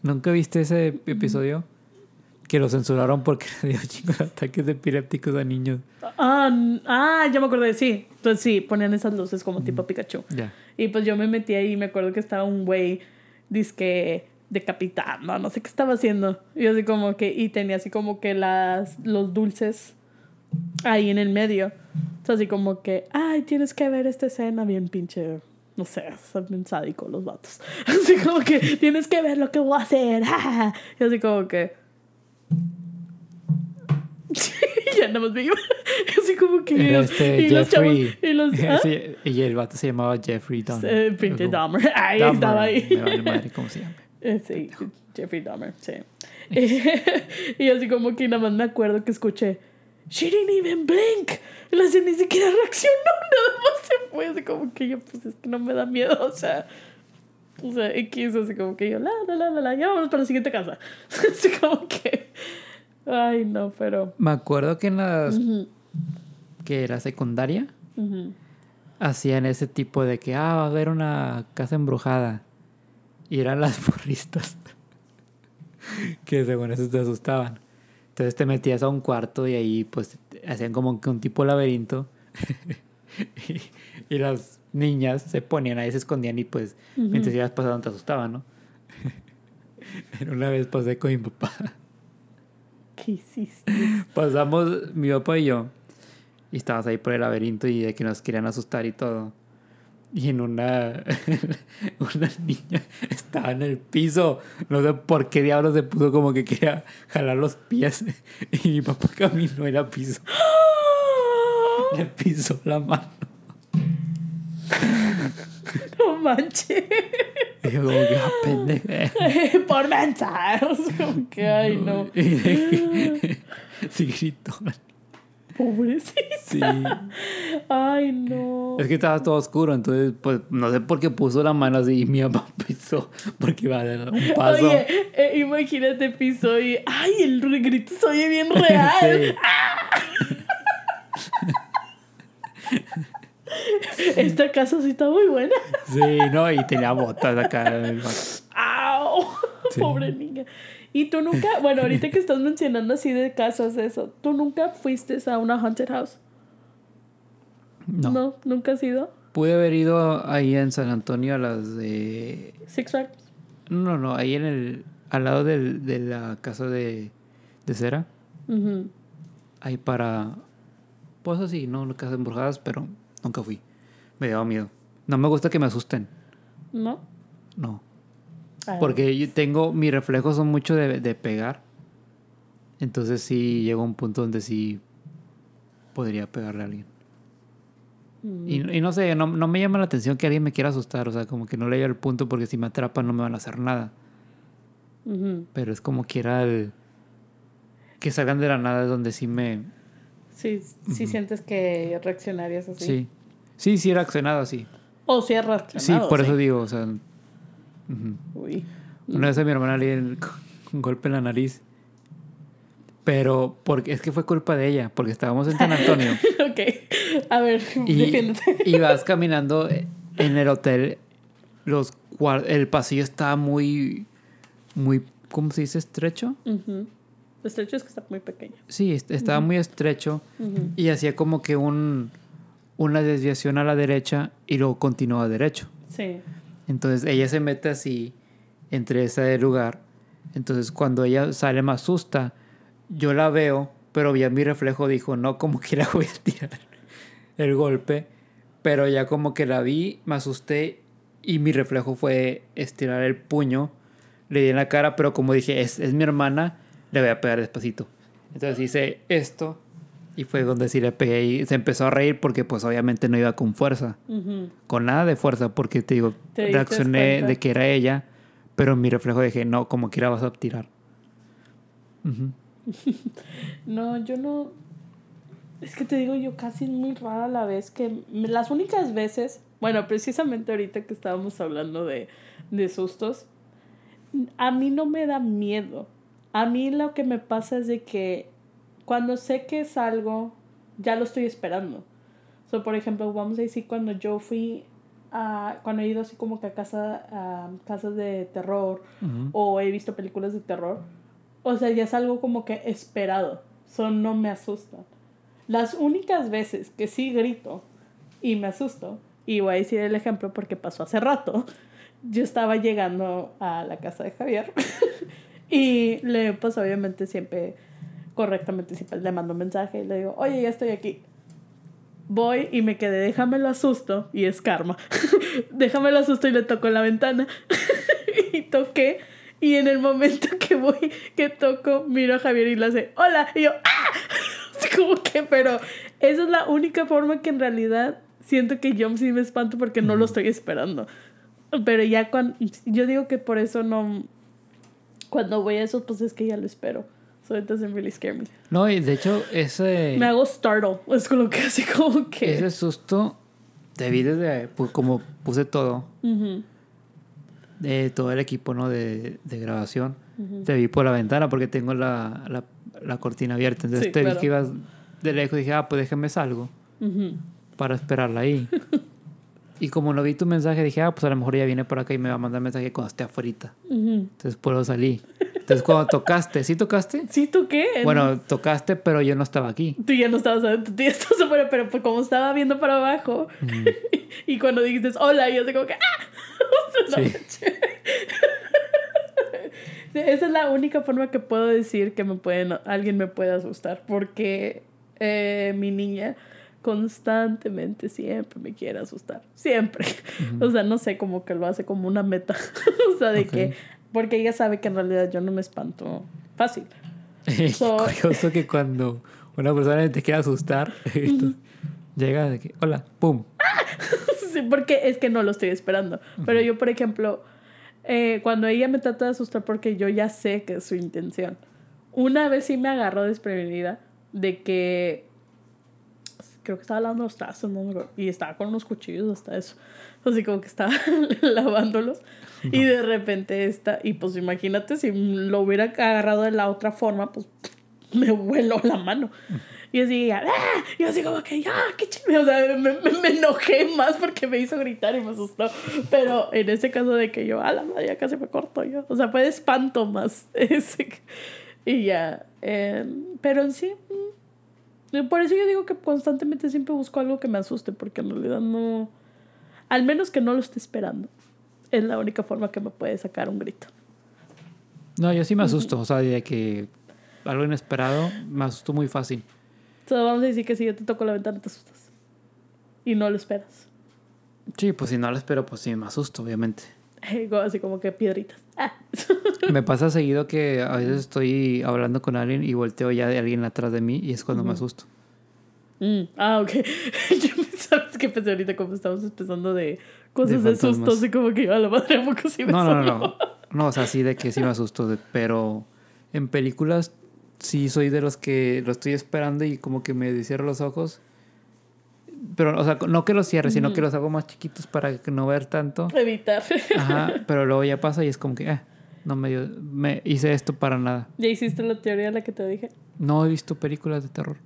¿Nunca viste ese episodio? Que lo censuraron porque le dio chingos de ataques epilépticos a niños. Ah, ah, ya me acordé, sí. Entonces sí, ponían esas luces como tipo Pikachu. Ya. Y pues yo me metí ahí y me acuerdo que estaba un güey, disque decapitando, no sé qué estaba haciendo. Y así como que, y tenía así como que las, los dulces ahí en el medio. Entonces así como que, ay, tienes que ver esta escena bien pinche, no sé, son bien sádico los vatos. Así como que, tienes que ver lo que voy a hacer. Y así como que... ya me iba. Así como que... Este y los chavos- y los, ¿ah? Sí, y el vato se llamaba Jeffrey Dahmer. Eh, pinche Dahmer. Ahí Dahmer, estaba ahí. Me vale madre cómo se llama. Eh, Sí, Jeffrey Dahmer, sí. y así como que nada más me acuerdo que escuché, She didn't even blink. La ni siquiera reaccionó, nada más se fue. Así como que yo, pues es que no me da miedo, o sea. O sea, X, así como que yo, la, la, la, la, la, ya vamos para la siguiente casa. así como que. Ay, no, pero. Me acuerdo que en las... Que era secundaria, hacían ese tipo de que, ah, va a haber una casa embrujada. Y eran las porristas. que según eso te asustaban. Entonces te metías a un cuarto y ahí pues hacían como que un tipo laberinto. y, y las niñas se ponían ahí, se escondían y pues mientras ibas pasando te asustaban, ¿no? Una vez pasé con mi papá. ¿Qué hiciste? Pasamos mi papá y yo. Y estábamos ahí por el laberinto y de que nos querían asustar y todo. Y en una. una niña estaba en el piso. No sé por qué diablos se puso como que quería jalar los pies. Y mi papá caminó y la pisó. Le pisó la mano. No manches. Y yo como que, ah, pendeja. Por mensajes. Como que, ay, no. Sí gritó. Pobrecito. Sí. Ay, no. Es que estaba todo oscuro, entonces, pues, no sé por qué puso la mano así y mi papá pisó porque iba a dar un paso. Oye, eh, imagínate piso y. ¡Ay, el grito se oye bien real! Sí, Esta casa sí está muy buena. sí, no, y tenía botas acá. ¡Au! Sí. Pobre niña. Y tú nunca, bueno, ahorita que estás mencionando así de casas, eso, ¿tú nunca fuiste a una haunted house? No. ¿Nunca has ido? Pude haber ido ahí en San Antonio a las de. Six Flags. No, no, ahí en el. Al lado del, de la casa de, de cera. Ujú. Ahí para. Pues así, no casas embrujadas, pero nunca fui. Me daba miedo. No me gusta que me asusten. ¿No? No. Ah, Porque yo tengo, mis reflejos son mucho de, de pegar. Entonces sí llega un punto donde sí podría pegarle a alguien. mm, Y, y no sé, no, no me llama la atención que alguien me quiera asustar. O sea, como que no le llega el punto porque si me atrapan no me van a hacer nada. ujú. Pero es como quiera el... Que salgan de la nada es donde sí me... Sí, sí sientes que reaccionarías así. Sí. Sí, sí, era accionado así. O si has Sí, reaccionado. por sí. eso digo, o sea... Uy. Una vez a mi hermana le di un golpe en la nariz. Pero porque es que fue culpa de ella, porque estábamos en San Antonio ok. A ver, y, defiéndete. y vas caminando en el hotel. Los el pasillo estaba muy, muy, ¿cómo se dice? Estrecho. Ujú. Estrecho es que está muy pequeño. Sí, est- estaba muy estrecho y hacía como que un, una desviación a la derecha y luego continuaba derecho. Sí. Entonces ella se mete así entre ese lugar. Entonces cuando ella sale me asusta. Yo la veo, pero ya mi reflejo dijo, no, como que la voy a tirar el golpe. Pero ya como que la vi, me asusté y mi reflejo fue estirar el puño. Le di en la cara, pero como dije, es, es mi hermana, le voy a pegar despacito. Entonces hice esto y fue donde sí le pegué y se empezó a reír porque pues obviamente no iba con fuerza Ujú. con nada de fuerza porque te digo, Te reaccioné de que era ella, pero mi reflejo dije, no, como quiera vas a tirar. Ujú. No, yo no. Es que te digo, yo casi es muy rara la vez que. Las únicas veces. Bueno, precisamente ahorita que estábamos hablando de, de sustos. A mí no me da miedo. A mí lo que me pasa es de que cuando sé que es algo, ya lo estoy esperando. So, por ejemplo, vamos a decir cuando yo fui a. Cuando he ido así como que a casa, a casas de terror Ujú. o he visto películas de terror. O sea, ya es algo como que esperado. So, no me asusta. Las únicas veces que sí grito y me asusto, y voy a decir el ejemplo porque pasó hace rato, yo estaba llegando a la casa de Javier y le pues obviamente siempre correctamente siempre le mando un mensaje y le digo, oye, ya estoy aquí. Voy y me quedé, déjame lo asusto y es karma. déjame lo asusto y le toco la ventana. y toqué y en el momento que voy, que toco, miro a Javier y le hace, hola, y yo, ¡ah! Así como que, pero esa es la única forma que en realidad siento que yo sí me espanto porque no lo estoy esperando. Pero ya cuando, yo digo que por eso no, cuando voy a esos, pues es que ya lo espero. So it doesn't really scare me. No, y de hecho, ese, Me hago startle, es con lo que así como que... ese susto te vi desde, pues, como puse todo, Ujú, de todo el equipo, ¿no? De, de grabación. ujú. Te vi por la ventana porque tengo la, la, la cortina abierta. Entonces Sí, te claro. vi que ibas de lejos y dije, ah, pues déjame salgo Ujú. para esperarla ahí. y como no vi tu mensaje, dije, ah, pues a lo mejor ella viene por acá y me va a mandar mensaje cuando esté afuera. Entonces por eso salí. Entonces cuando tocaste, ¿sí tocaste? ¿Sí tú qué? Bueno, tocaste, pero yo no estaba aquí. Tú ya no estabas adentro, tú ya estabas afuera, pero pues como estaba viendo para abajo y cuando dijiste hola, yo así como que ¡ah! Sí. Esa es la única forma que puedo decir que me pueden, alguien me puede asustar, porque eh, mi niña constantemente siempre me quiere asustar, siempre. O sea, no sé, como que lo hace como una meta, o sea, de que, porque ella sabe que en realidad yo no me espanto fácil. So- Curioso que cuando una persona te quiere asustar, llega de que, hola, pum. Sí, porque es que no lo estoy esperando. Pero yo, por ejemplo, eh, cuando ella me trata de asustar porque yo ya sé que es su intención. Una vez sí me agarró desprevenida de que creo que estaba lavando los tazos, no me acuerdo, y estaba con unos cuchillos hasta eso. Así como que estaba lavándolos y de repente está, y pues imagínate si lo hubiera agarrado de la otra forma, pues me vuelo la mano. Y así, ¡ah! y así como que, ¡ya! ¡Qué chingue! O sea, me, me, me enojé más porque me hizo gritar y me asustó. Pero en ese caso de que yo, ¡ah, la madre, ya casi me corto yo! O sea, fue de espanto más. Y ya. eh, pero en sí, mm, por eso yo digo que constantemente siempre busco algo que me asuste, porque en realidad no. Al menos que no lo esté esperando. Es la única forma que me puede sacar un grito. No, yo sí me asusto, o sea, de que algo inesperado, me asusto muy fácil. Entonces vamos a decir que si yo te toco la ventana te asustas. Y no lo esperas. Sí, pues si no lo espero, pues sí me asusto, obviamente. Así como que piedritas. Ah. Me pasa seguido que a veces estoy hablando con alguien y volteo ya de alguien atrás de mí y es cuando me asusto. Mm, Ah, ok. Yo que pensé ahorita como estamos empezando de cosas De de, sustos y como que a la madre ¿a poco sí me No, no, no, no. No, o sea, sí de que sí me asusto, de- pero en películas sí soy de los que lo estoy esperando y como que me cierro los ojos. Pero, o sea, no que los cierre, sino que los hago más chiquitos para no ver tanto. Evitar. Ajá, pero luego ya pasa y es como que, eh, no me, dio- me hice esto para nada. ¿Ya hiciste la teoría la que te dije? No he visto películas de terror.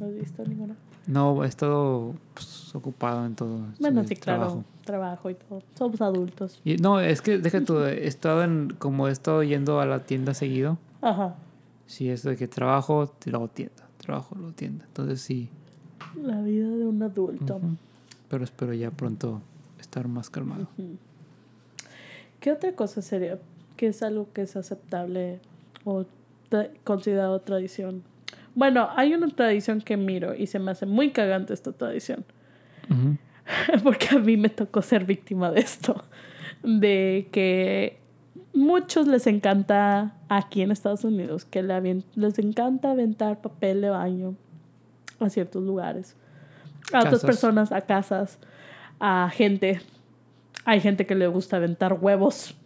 ¿No has visto ninguna? No, he estado pues, ocupado en todo. Bueno, el sí, claro. trabajo. Trabajo y todo. Somos adultos. Y, no, es que deja tú, he estado en, como he estado yendo a la tienda seguido, Ajá. Si es de que trabajo, luego tienda. Trabajo, luego tienda. Entonces sí. La vida de un adulto. Pero espero ya pronto estar más calmado. ¿Qué otra cosa sería que es algo que es aceptable o considerado tradición? Bueno, hay una tradición que miro y se me hace muy cagante esta tradición. Porque a mí me tocó ser víctima de esto, de que muchos les encanta aquí en Estados Unidos, que les encanta aventar papel de baño a ciertos lugares, a otras personas, a casas, a gente. Hay gente que le gusta aventar huevos.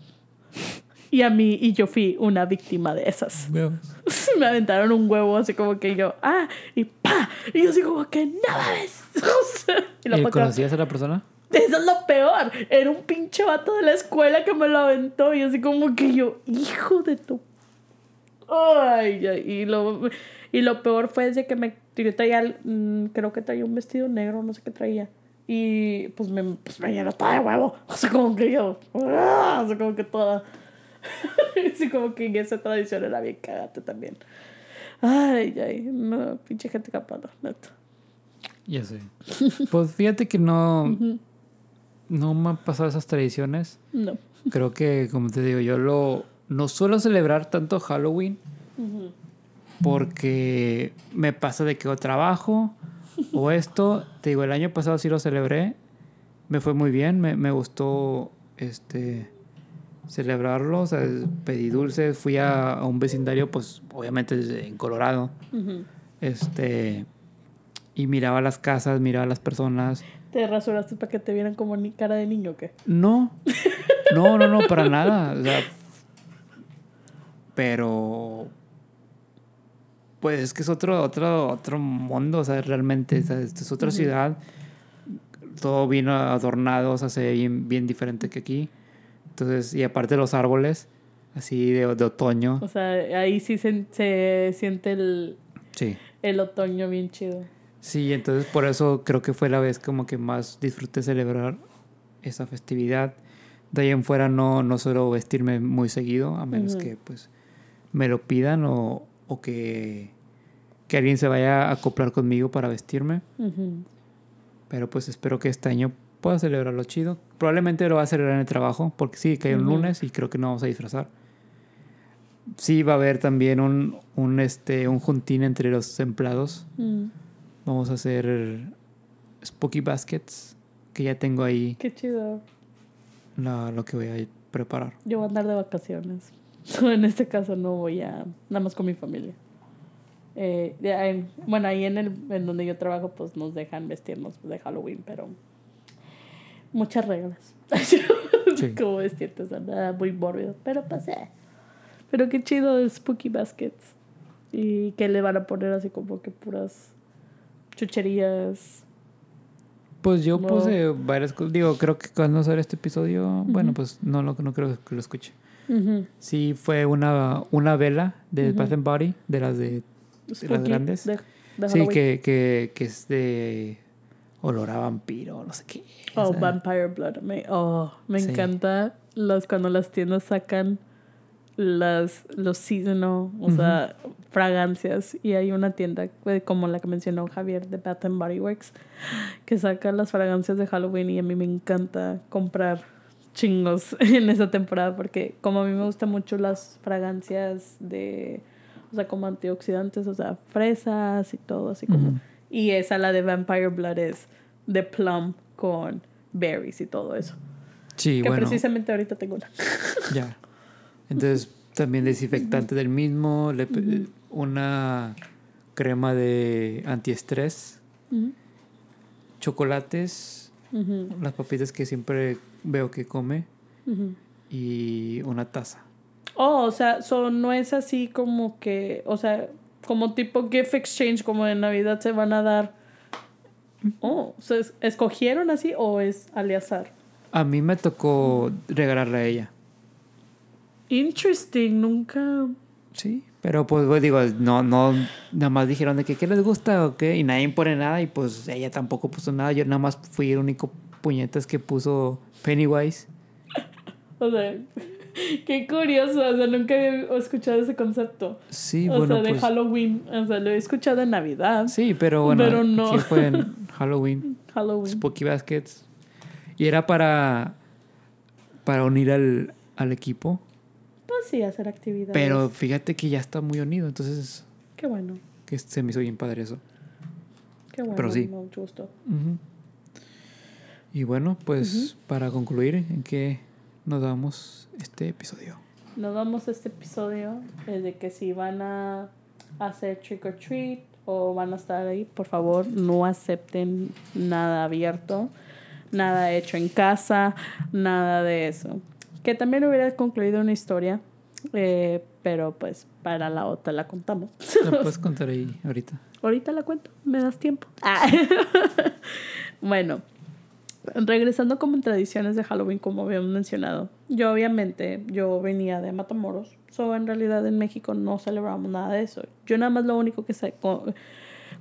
Y a mí, y yo fui una víctima de esas me aventaron un huevo así como que yo, ah, y pa, y yo así como que. O sea, y lo ¿Y conocías a la persona? Eso es lo peor. Era un pinche vato de la escuela que me lo aventó y así como que yo, hijo de tu. Ay, ay, y lo, y lo peor fue de que me yo traía, mm, creo que traía un vestido negro, no sé qué traía. Y pues me, pues me llenó toda de huevo. O sea, como que yo, ah, o sea, como que toda. Así como que en esa tradición era bien cagate también. Ay, ay, no, pinche gente capaz, neta. Ya sé. Pues fíjate que no, no me han pasado esas tradiciones. No. Creo que, como te digo, yo lo no suelo celebrar tanto Halloween porque me pasa de que o trabajo o esto. Te digo, el año pasado sí lo celebré. Me fue muy bien, me, me gustó este celebrarlo. O sea, pedí dulces, fui a, a un vecindario, pues obviamente en Colorado. Este. Y miraba las casas, miraba las personas. ¿Te rasuraste para que te vieran como ni cara de niño o qué? No, no, no, no, para nada. O sea, pero pues es que es otro, otro, otro mundo, o sea, realmente, o sea, esto es otra ciudad. Todo vino adornado, o sea, se ve bien, bien diferente que aquí. Entonces, y aparte los árboles, así de, de otoño. O sea, ahí sí se, se siente el, Sí. el otoño bien chido. Sí, entonces por eso creo que fue la vez como que más disfruté celebrar esa festividad. De ahí en fuera no, no suelo vestirme muy seguido, a menos que pues me lo pidan o, o que, que alguien se vaya a acoplar conmigo para vestirme. Pero pues espero que este año pueda celebrarlo chido. Probablemente lo va a celebrar en el trabajo, porque sí, que hay un lunes y creo que no vamos a disfrazar. Sí, va a haber también un, un, este, un juntín entre los empleados. Mm, Vamos a hacer Spooky Baskets, que ya tengo ahí Qué chido. la- lo que voy a preparar. Yo voy a andar de vacaciones. en este caso no voy a... Nada más con mi familia. Eh, en- bueno, ahí en, el, en donde yo trabajo pues nos dejan vestirnos de Halloween, pero muchas reglas. Sí. Como vestirte, o sea, nada muy mórbido. Pero pasé. Pero qué chido el Spooky Baskets. Y que le van a poner así como que puras chucherías. Pues yo No. puse varias cosas. Digo, creo que cuando sale este episodio, bueno, pues no, lo no creo que lo escuche. Ujú. Sí, fue una, una vela de Ujú. Bath and Body, de las de... Spooky grandes? de- de Sí, que, que, que es de olor a vampiro, no sé qué. o Oh, Vampire Blood. Me, oh, me Sí. encanta las, cuando las tiendas sacan las, los seasonal, o sea, fragancias. Y hay una tienda eh, como la que mencionó Javier de Bath and Body Works que saca las fragancias de Halloween y a mí me encanta comprar chingos en esa temporada porque como a mí me gustan mucho las fragancias de, o sea, como antioxidantes, o sea, fresas y todo así como... Y esa, la de Vampire Blood, es de plum con berries y todo eso. Sí, que bueno, precisamente ahorita tengo una. ya. Entonces, también desinfectante del mismo, le una crema de antiestrés, chocolates, las papitas que siempre veo que come y una taza. Oh, o sea, so, no es así como que, o sea, como tipo gift exchange, como en Navidad se van a dar. Oh, ¿es- ¿escogieron así o es al azar? A mí me tocó regalarle a ella. Interesting, nunca. Sí, pero pues pues, digo, no, no, nada más dijeron de que qué les gusta o qué, y nadie pone nada, y pues ella tampoco puso nada, yo nada más fui el único puñetas que puso Pennywise. O sea, Qué curioso, o sea, nunca había escuchado ese concepto. Sí, o bueno, sea, de pues- Halloween. O sea, lo he escuchado en Navidad. Sí, pero bueno, Pero no. aquí fue en Halloween, Halloween. Spooky Baskets. Y era para, para unir al, al equipo. Pues sí, hacer actividades. Pero fíjate que ya está muy unido, entonces Qué bueno, que se me hizo bien padre eso. qué bueno. Pero sí. Mucho gusto. Ujú. Y bueno, pues para concluir, ¿en qué nos damos este episodio? Nos vamos a este episodio es de que si van a hacer trick or treat o van a estar ahí, por favor, no acepten nada abierto, nada hecho en casa, nada de eso. Que también hubiera concluido una historia, eh, pero pues para la otra la contamos. ¿La puedes contar ahí ahorita? Ahorita la cuento, me das tiempo. Ah. bueno, regresando como en tradiciones de Halloween, como habíamos mencionado. Yo obviamente, yo venía de Matamoros. So, en realidad en México no celebramos nada de eso. Yo nada más lo único que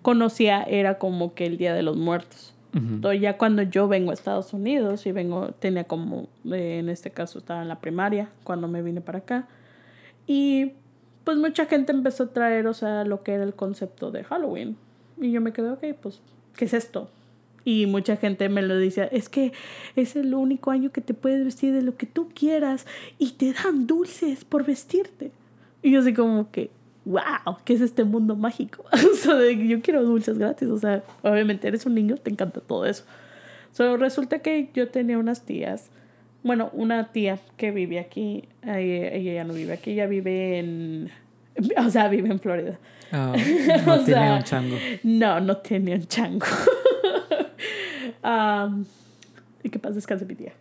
conocía era como que el Día de los Muertos. Ujú. Entonces, ya cuando yo vengo a Estados Unidos y vengo, tenía como, eh, en este caso estaba en la primaria, cuando me vine para acá. Y pues mucha gente empezó a traer, o sea, lo que era el concepto de Halloween. Y yo me quedé, ok, pues, ¿qué es esto? Y mucha gente me lo dice, es que es el único año que te puedes vestir de lo que tú quieras y te dan dulces por vestirte. Y yo así como que, wow, ¿qué es este mundo mágico? o sea, de yo quiero dulces gratis. O sea, obviamente eres un niño, te encanta todo eso. So, resulta que yo tenía unas tías, bueno, una tía que vive aquí, ella ya no vive aquí, ella vive en, o sea, vive en Florida. Ah, O no tiene sea, un chango. No, no tenía un chango. Y que paz descanse mi tía.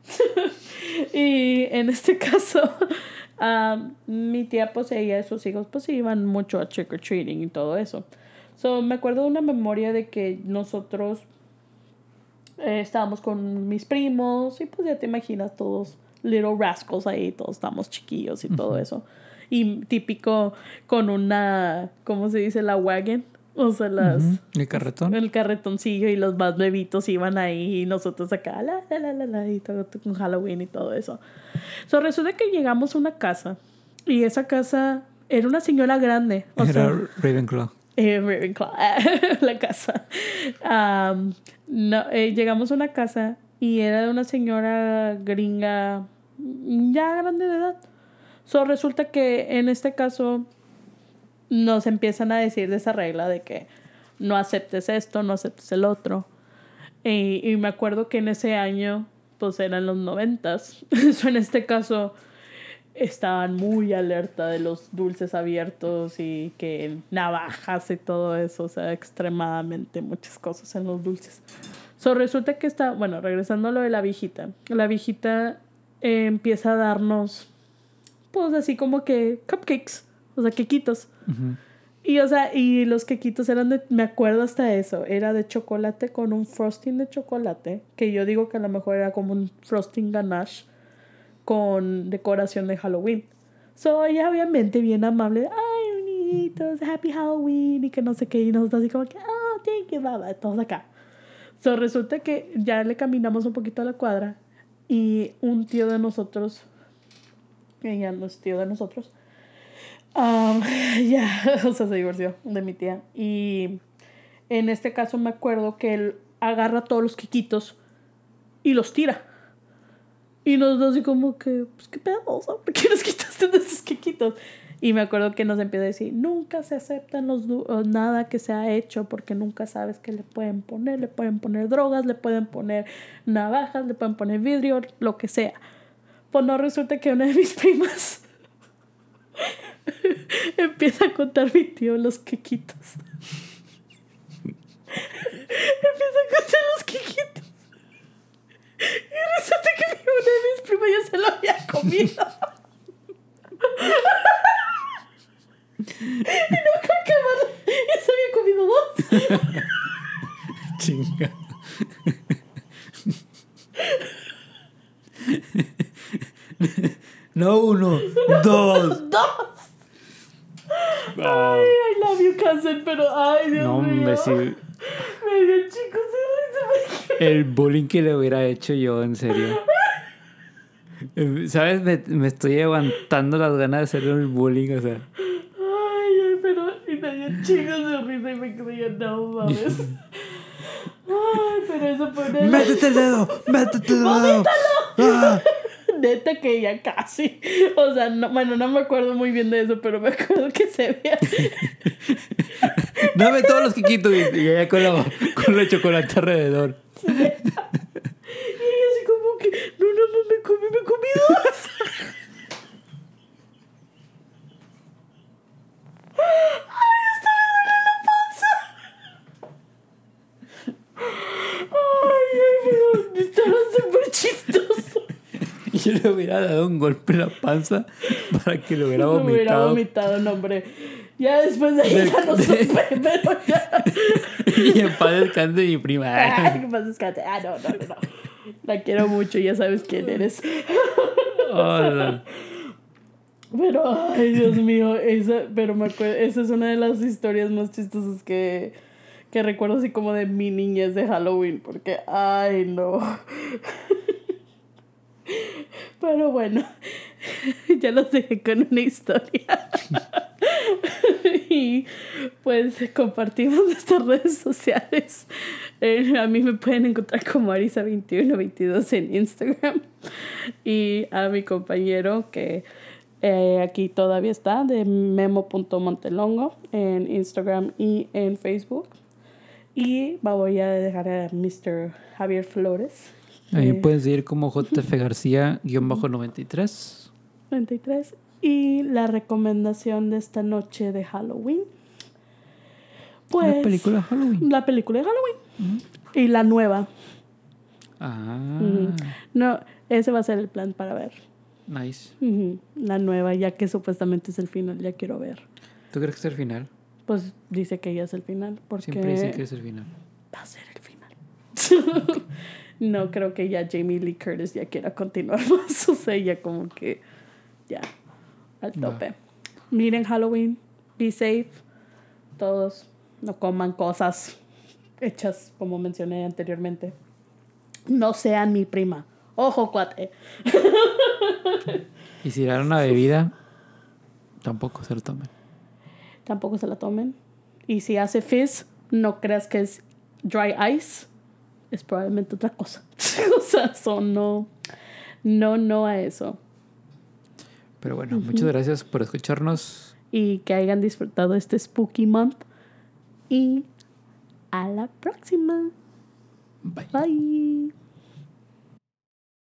y en este caso, mi tía, ella y sus hijos, pues iban mucho a trick or treating y todo eso. So, me acuerdo de una memoria de que nosotros eh, estábamos con mis primos y pues ya te imaginas todos little rascals ahí, todos estamos chiquillos y todo eso. Y típico con una, ¿cómo se dice? La wagon. O sea, las. El carretón. el carretoncillo y los más bebitos iban ahí y nosotros acá, la, la, la, la, la, y todo con Halloween y todo eso. So, resulta que llegamos a una casa y esa casa era una señora grande. O Era sea, Ravenclaw. eh, Ravenclaw, la casa. Am, no, eh, llegamos a una casa y era de una señora gringa ya grande de edad. So, resulta que en este caso nos empiezan a decir de esa regla de que no aceptes esto, no aceptes el otro. Y, me acuerdo que en ese año, pues eran los noventas. En este caso estaban muy alerta de los dulces abiertos y que navajas y todo eso, o sea, extremadamente muchas cosas en los dulces. So, resulta que está, bueno, regresando a lo de la viejita, la viejita eh, empieza a darnos, pues así como que cupcakes, o sea, quequitos. Ujú. Y, o sea, y los quequitos eran de, me acuerdo hasta eso, era de chocolate con un frosting de chocolate, que yo digo que a lo mejor era como un frosting ganache con decoración de Halloween. So, ella obviamente bien amable, ay, niñitos, happy Halloween, y que no sé qué, y nosotros así como que, oh, thank you, baba, todos acá. So, resulta que ya le caminamos un poquito a la cuadra, y un tío de nosotros, ya no es tío de nosotros, Um, ya, o sea, se divorció de mi tía. Y en este caso me acuerdo que él agarra todos los quiquitos y los tira. Y nos da así como que, pues qué pedo, ¿por qué nos quitaste de esos quiquitos? Y me acuerdo que nos empieza a decir, nunca se aceptan los nada que se ha hecho porque nunca sabes qué le pueden poner. Le pueden poner drogas, le pueden poner navajas, le pueden poner vidrio, lo que sea. Pues no resulta que una de mis primas empieza a contar mi tío los quequitos. empieza a contar los quequitos. Y resulta que mi- una de mis primas ya se lo había comido. y no creo ya se había comido dos. Chinga. No uno, dos. ¡Dos! Ay, I love you, cousin, pero ay, Dios No, mío. hombre, sí. Me dio chicos, se me- El bullying que le hubiera hecho yo, en serio. ¿Sabes? Me, me estoy aguantando las ganas de hacer el bullying, o sea. Ay, ay, pero y me dio chingos de risa y me creía, no mames. Ay, pero eso fue una... ¡Métete el dedo! ¡Métete el dedo! ¡Ah! Neta que ya casi. O sea, no, bueno, no me acuerdo muy bien de eso, pero me acuerdo que se veía. Dame todos los quiquitos y, y ella con la, con la chocolate alrededor. Y ella así como que, no, no, no, me comí, me comí dos. Ay, esto me duele la panza. Ay, ay, pero estaba súper chistoso. Yo le hubiera dado un golpe en la panza para que lo hubiera Me hubiera vomitado. vomitado, no, hombre. Ya después de ahí De- ya no de- supe, pero ya. y en paz descanse mi prima. Ay, ¿qué pasa, Escate? Ah, no, no, no, no. La quiero mucho, ya sabes quién eres. Hola. Pero, ay, Dios mío, esa, pero me acuerdo, esa es una de las historias más chistosas que, que recuerdo así como de mi niñez de Halloween, porque, ay, no. Pero bueno, ya los dejé con una historia. y pues compartimos nuestras redes sociales. Eh, a mí me pueden encontrar como Arisa2122 en Instagram. Y a mi compañero que eh, aquí todavía está, de memo.montelongo en Instagram y en Facebook. Y voy a dejar a Mr. Javier Flores. Ahí eh, pueden seguir como JF García-93. 23. Y la recomendación de esta noche de Halloween. Pues. La película de Halloween. La película de Halloween. Y la nueva. Ah. No, ese va a ser el plan para ver. nice. La nueva, ya que supuestamente es el final, ya quiero ver. ¿Tú crees que es el final? Pues dice que ya es el final. Porque Siempre dicen que es el final. va a ser el final. no creo que ya Jamie Lee Curtis ya quiera continuar más. O sea, ya como que ya al tope. Miren Halloween, be safe. Todos no coman cosas hechas como mencioné anteriormente. No sean mi prima. Ojo, cuate. Y si dan una bebida, tampoco se lo tomen. Tampoco se la tomen. Y si hace fizz, no creas que es dry ice. Es probablemente otra cosa. o sea, son no. No, no a eso. Pero bueno, muchas gracias por escucharnos. Y que hayan disfrutado este Spooky Month. Y a la próxima. Bye. Bye.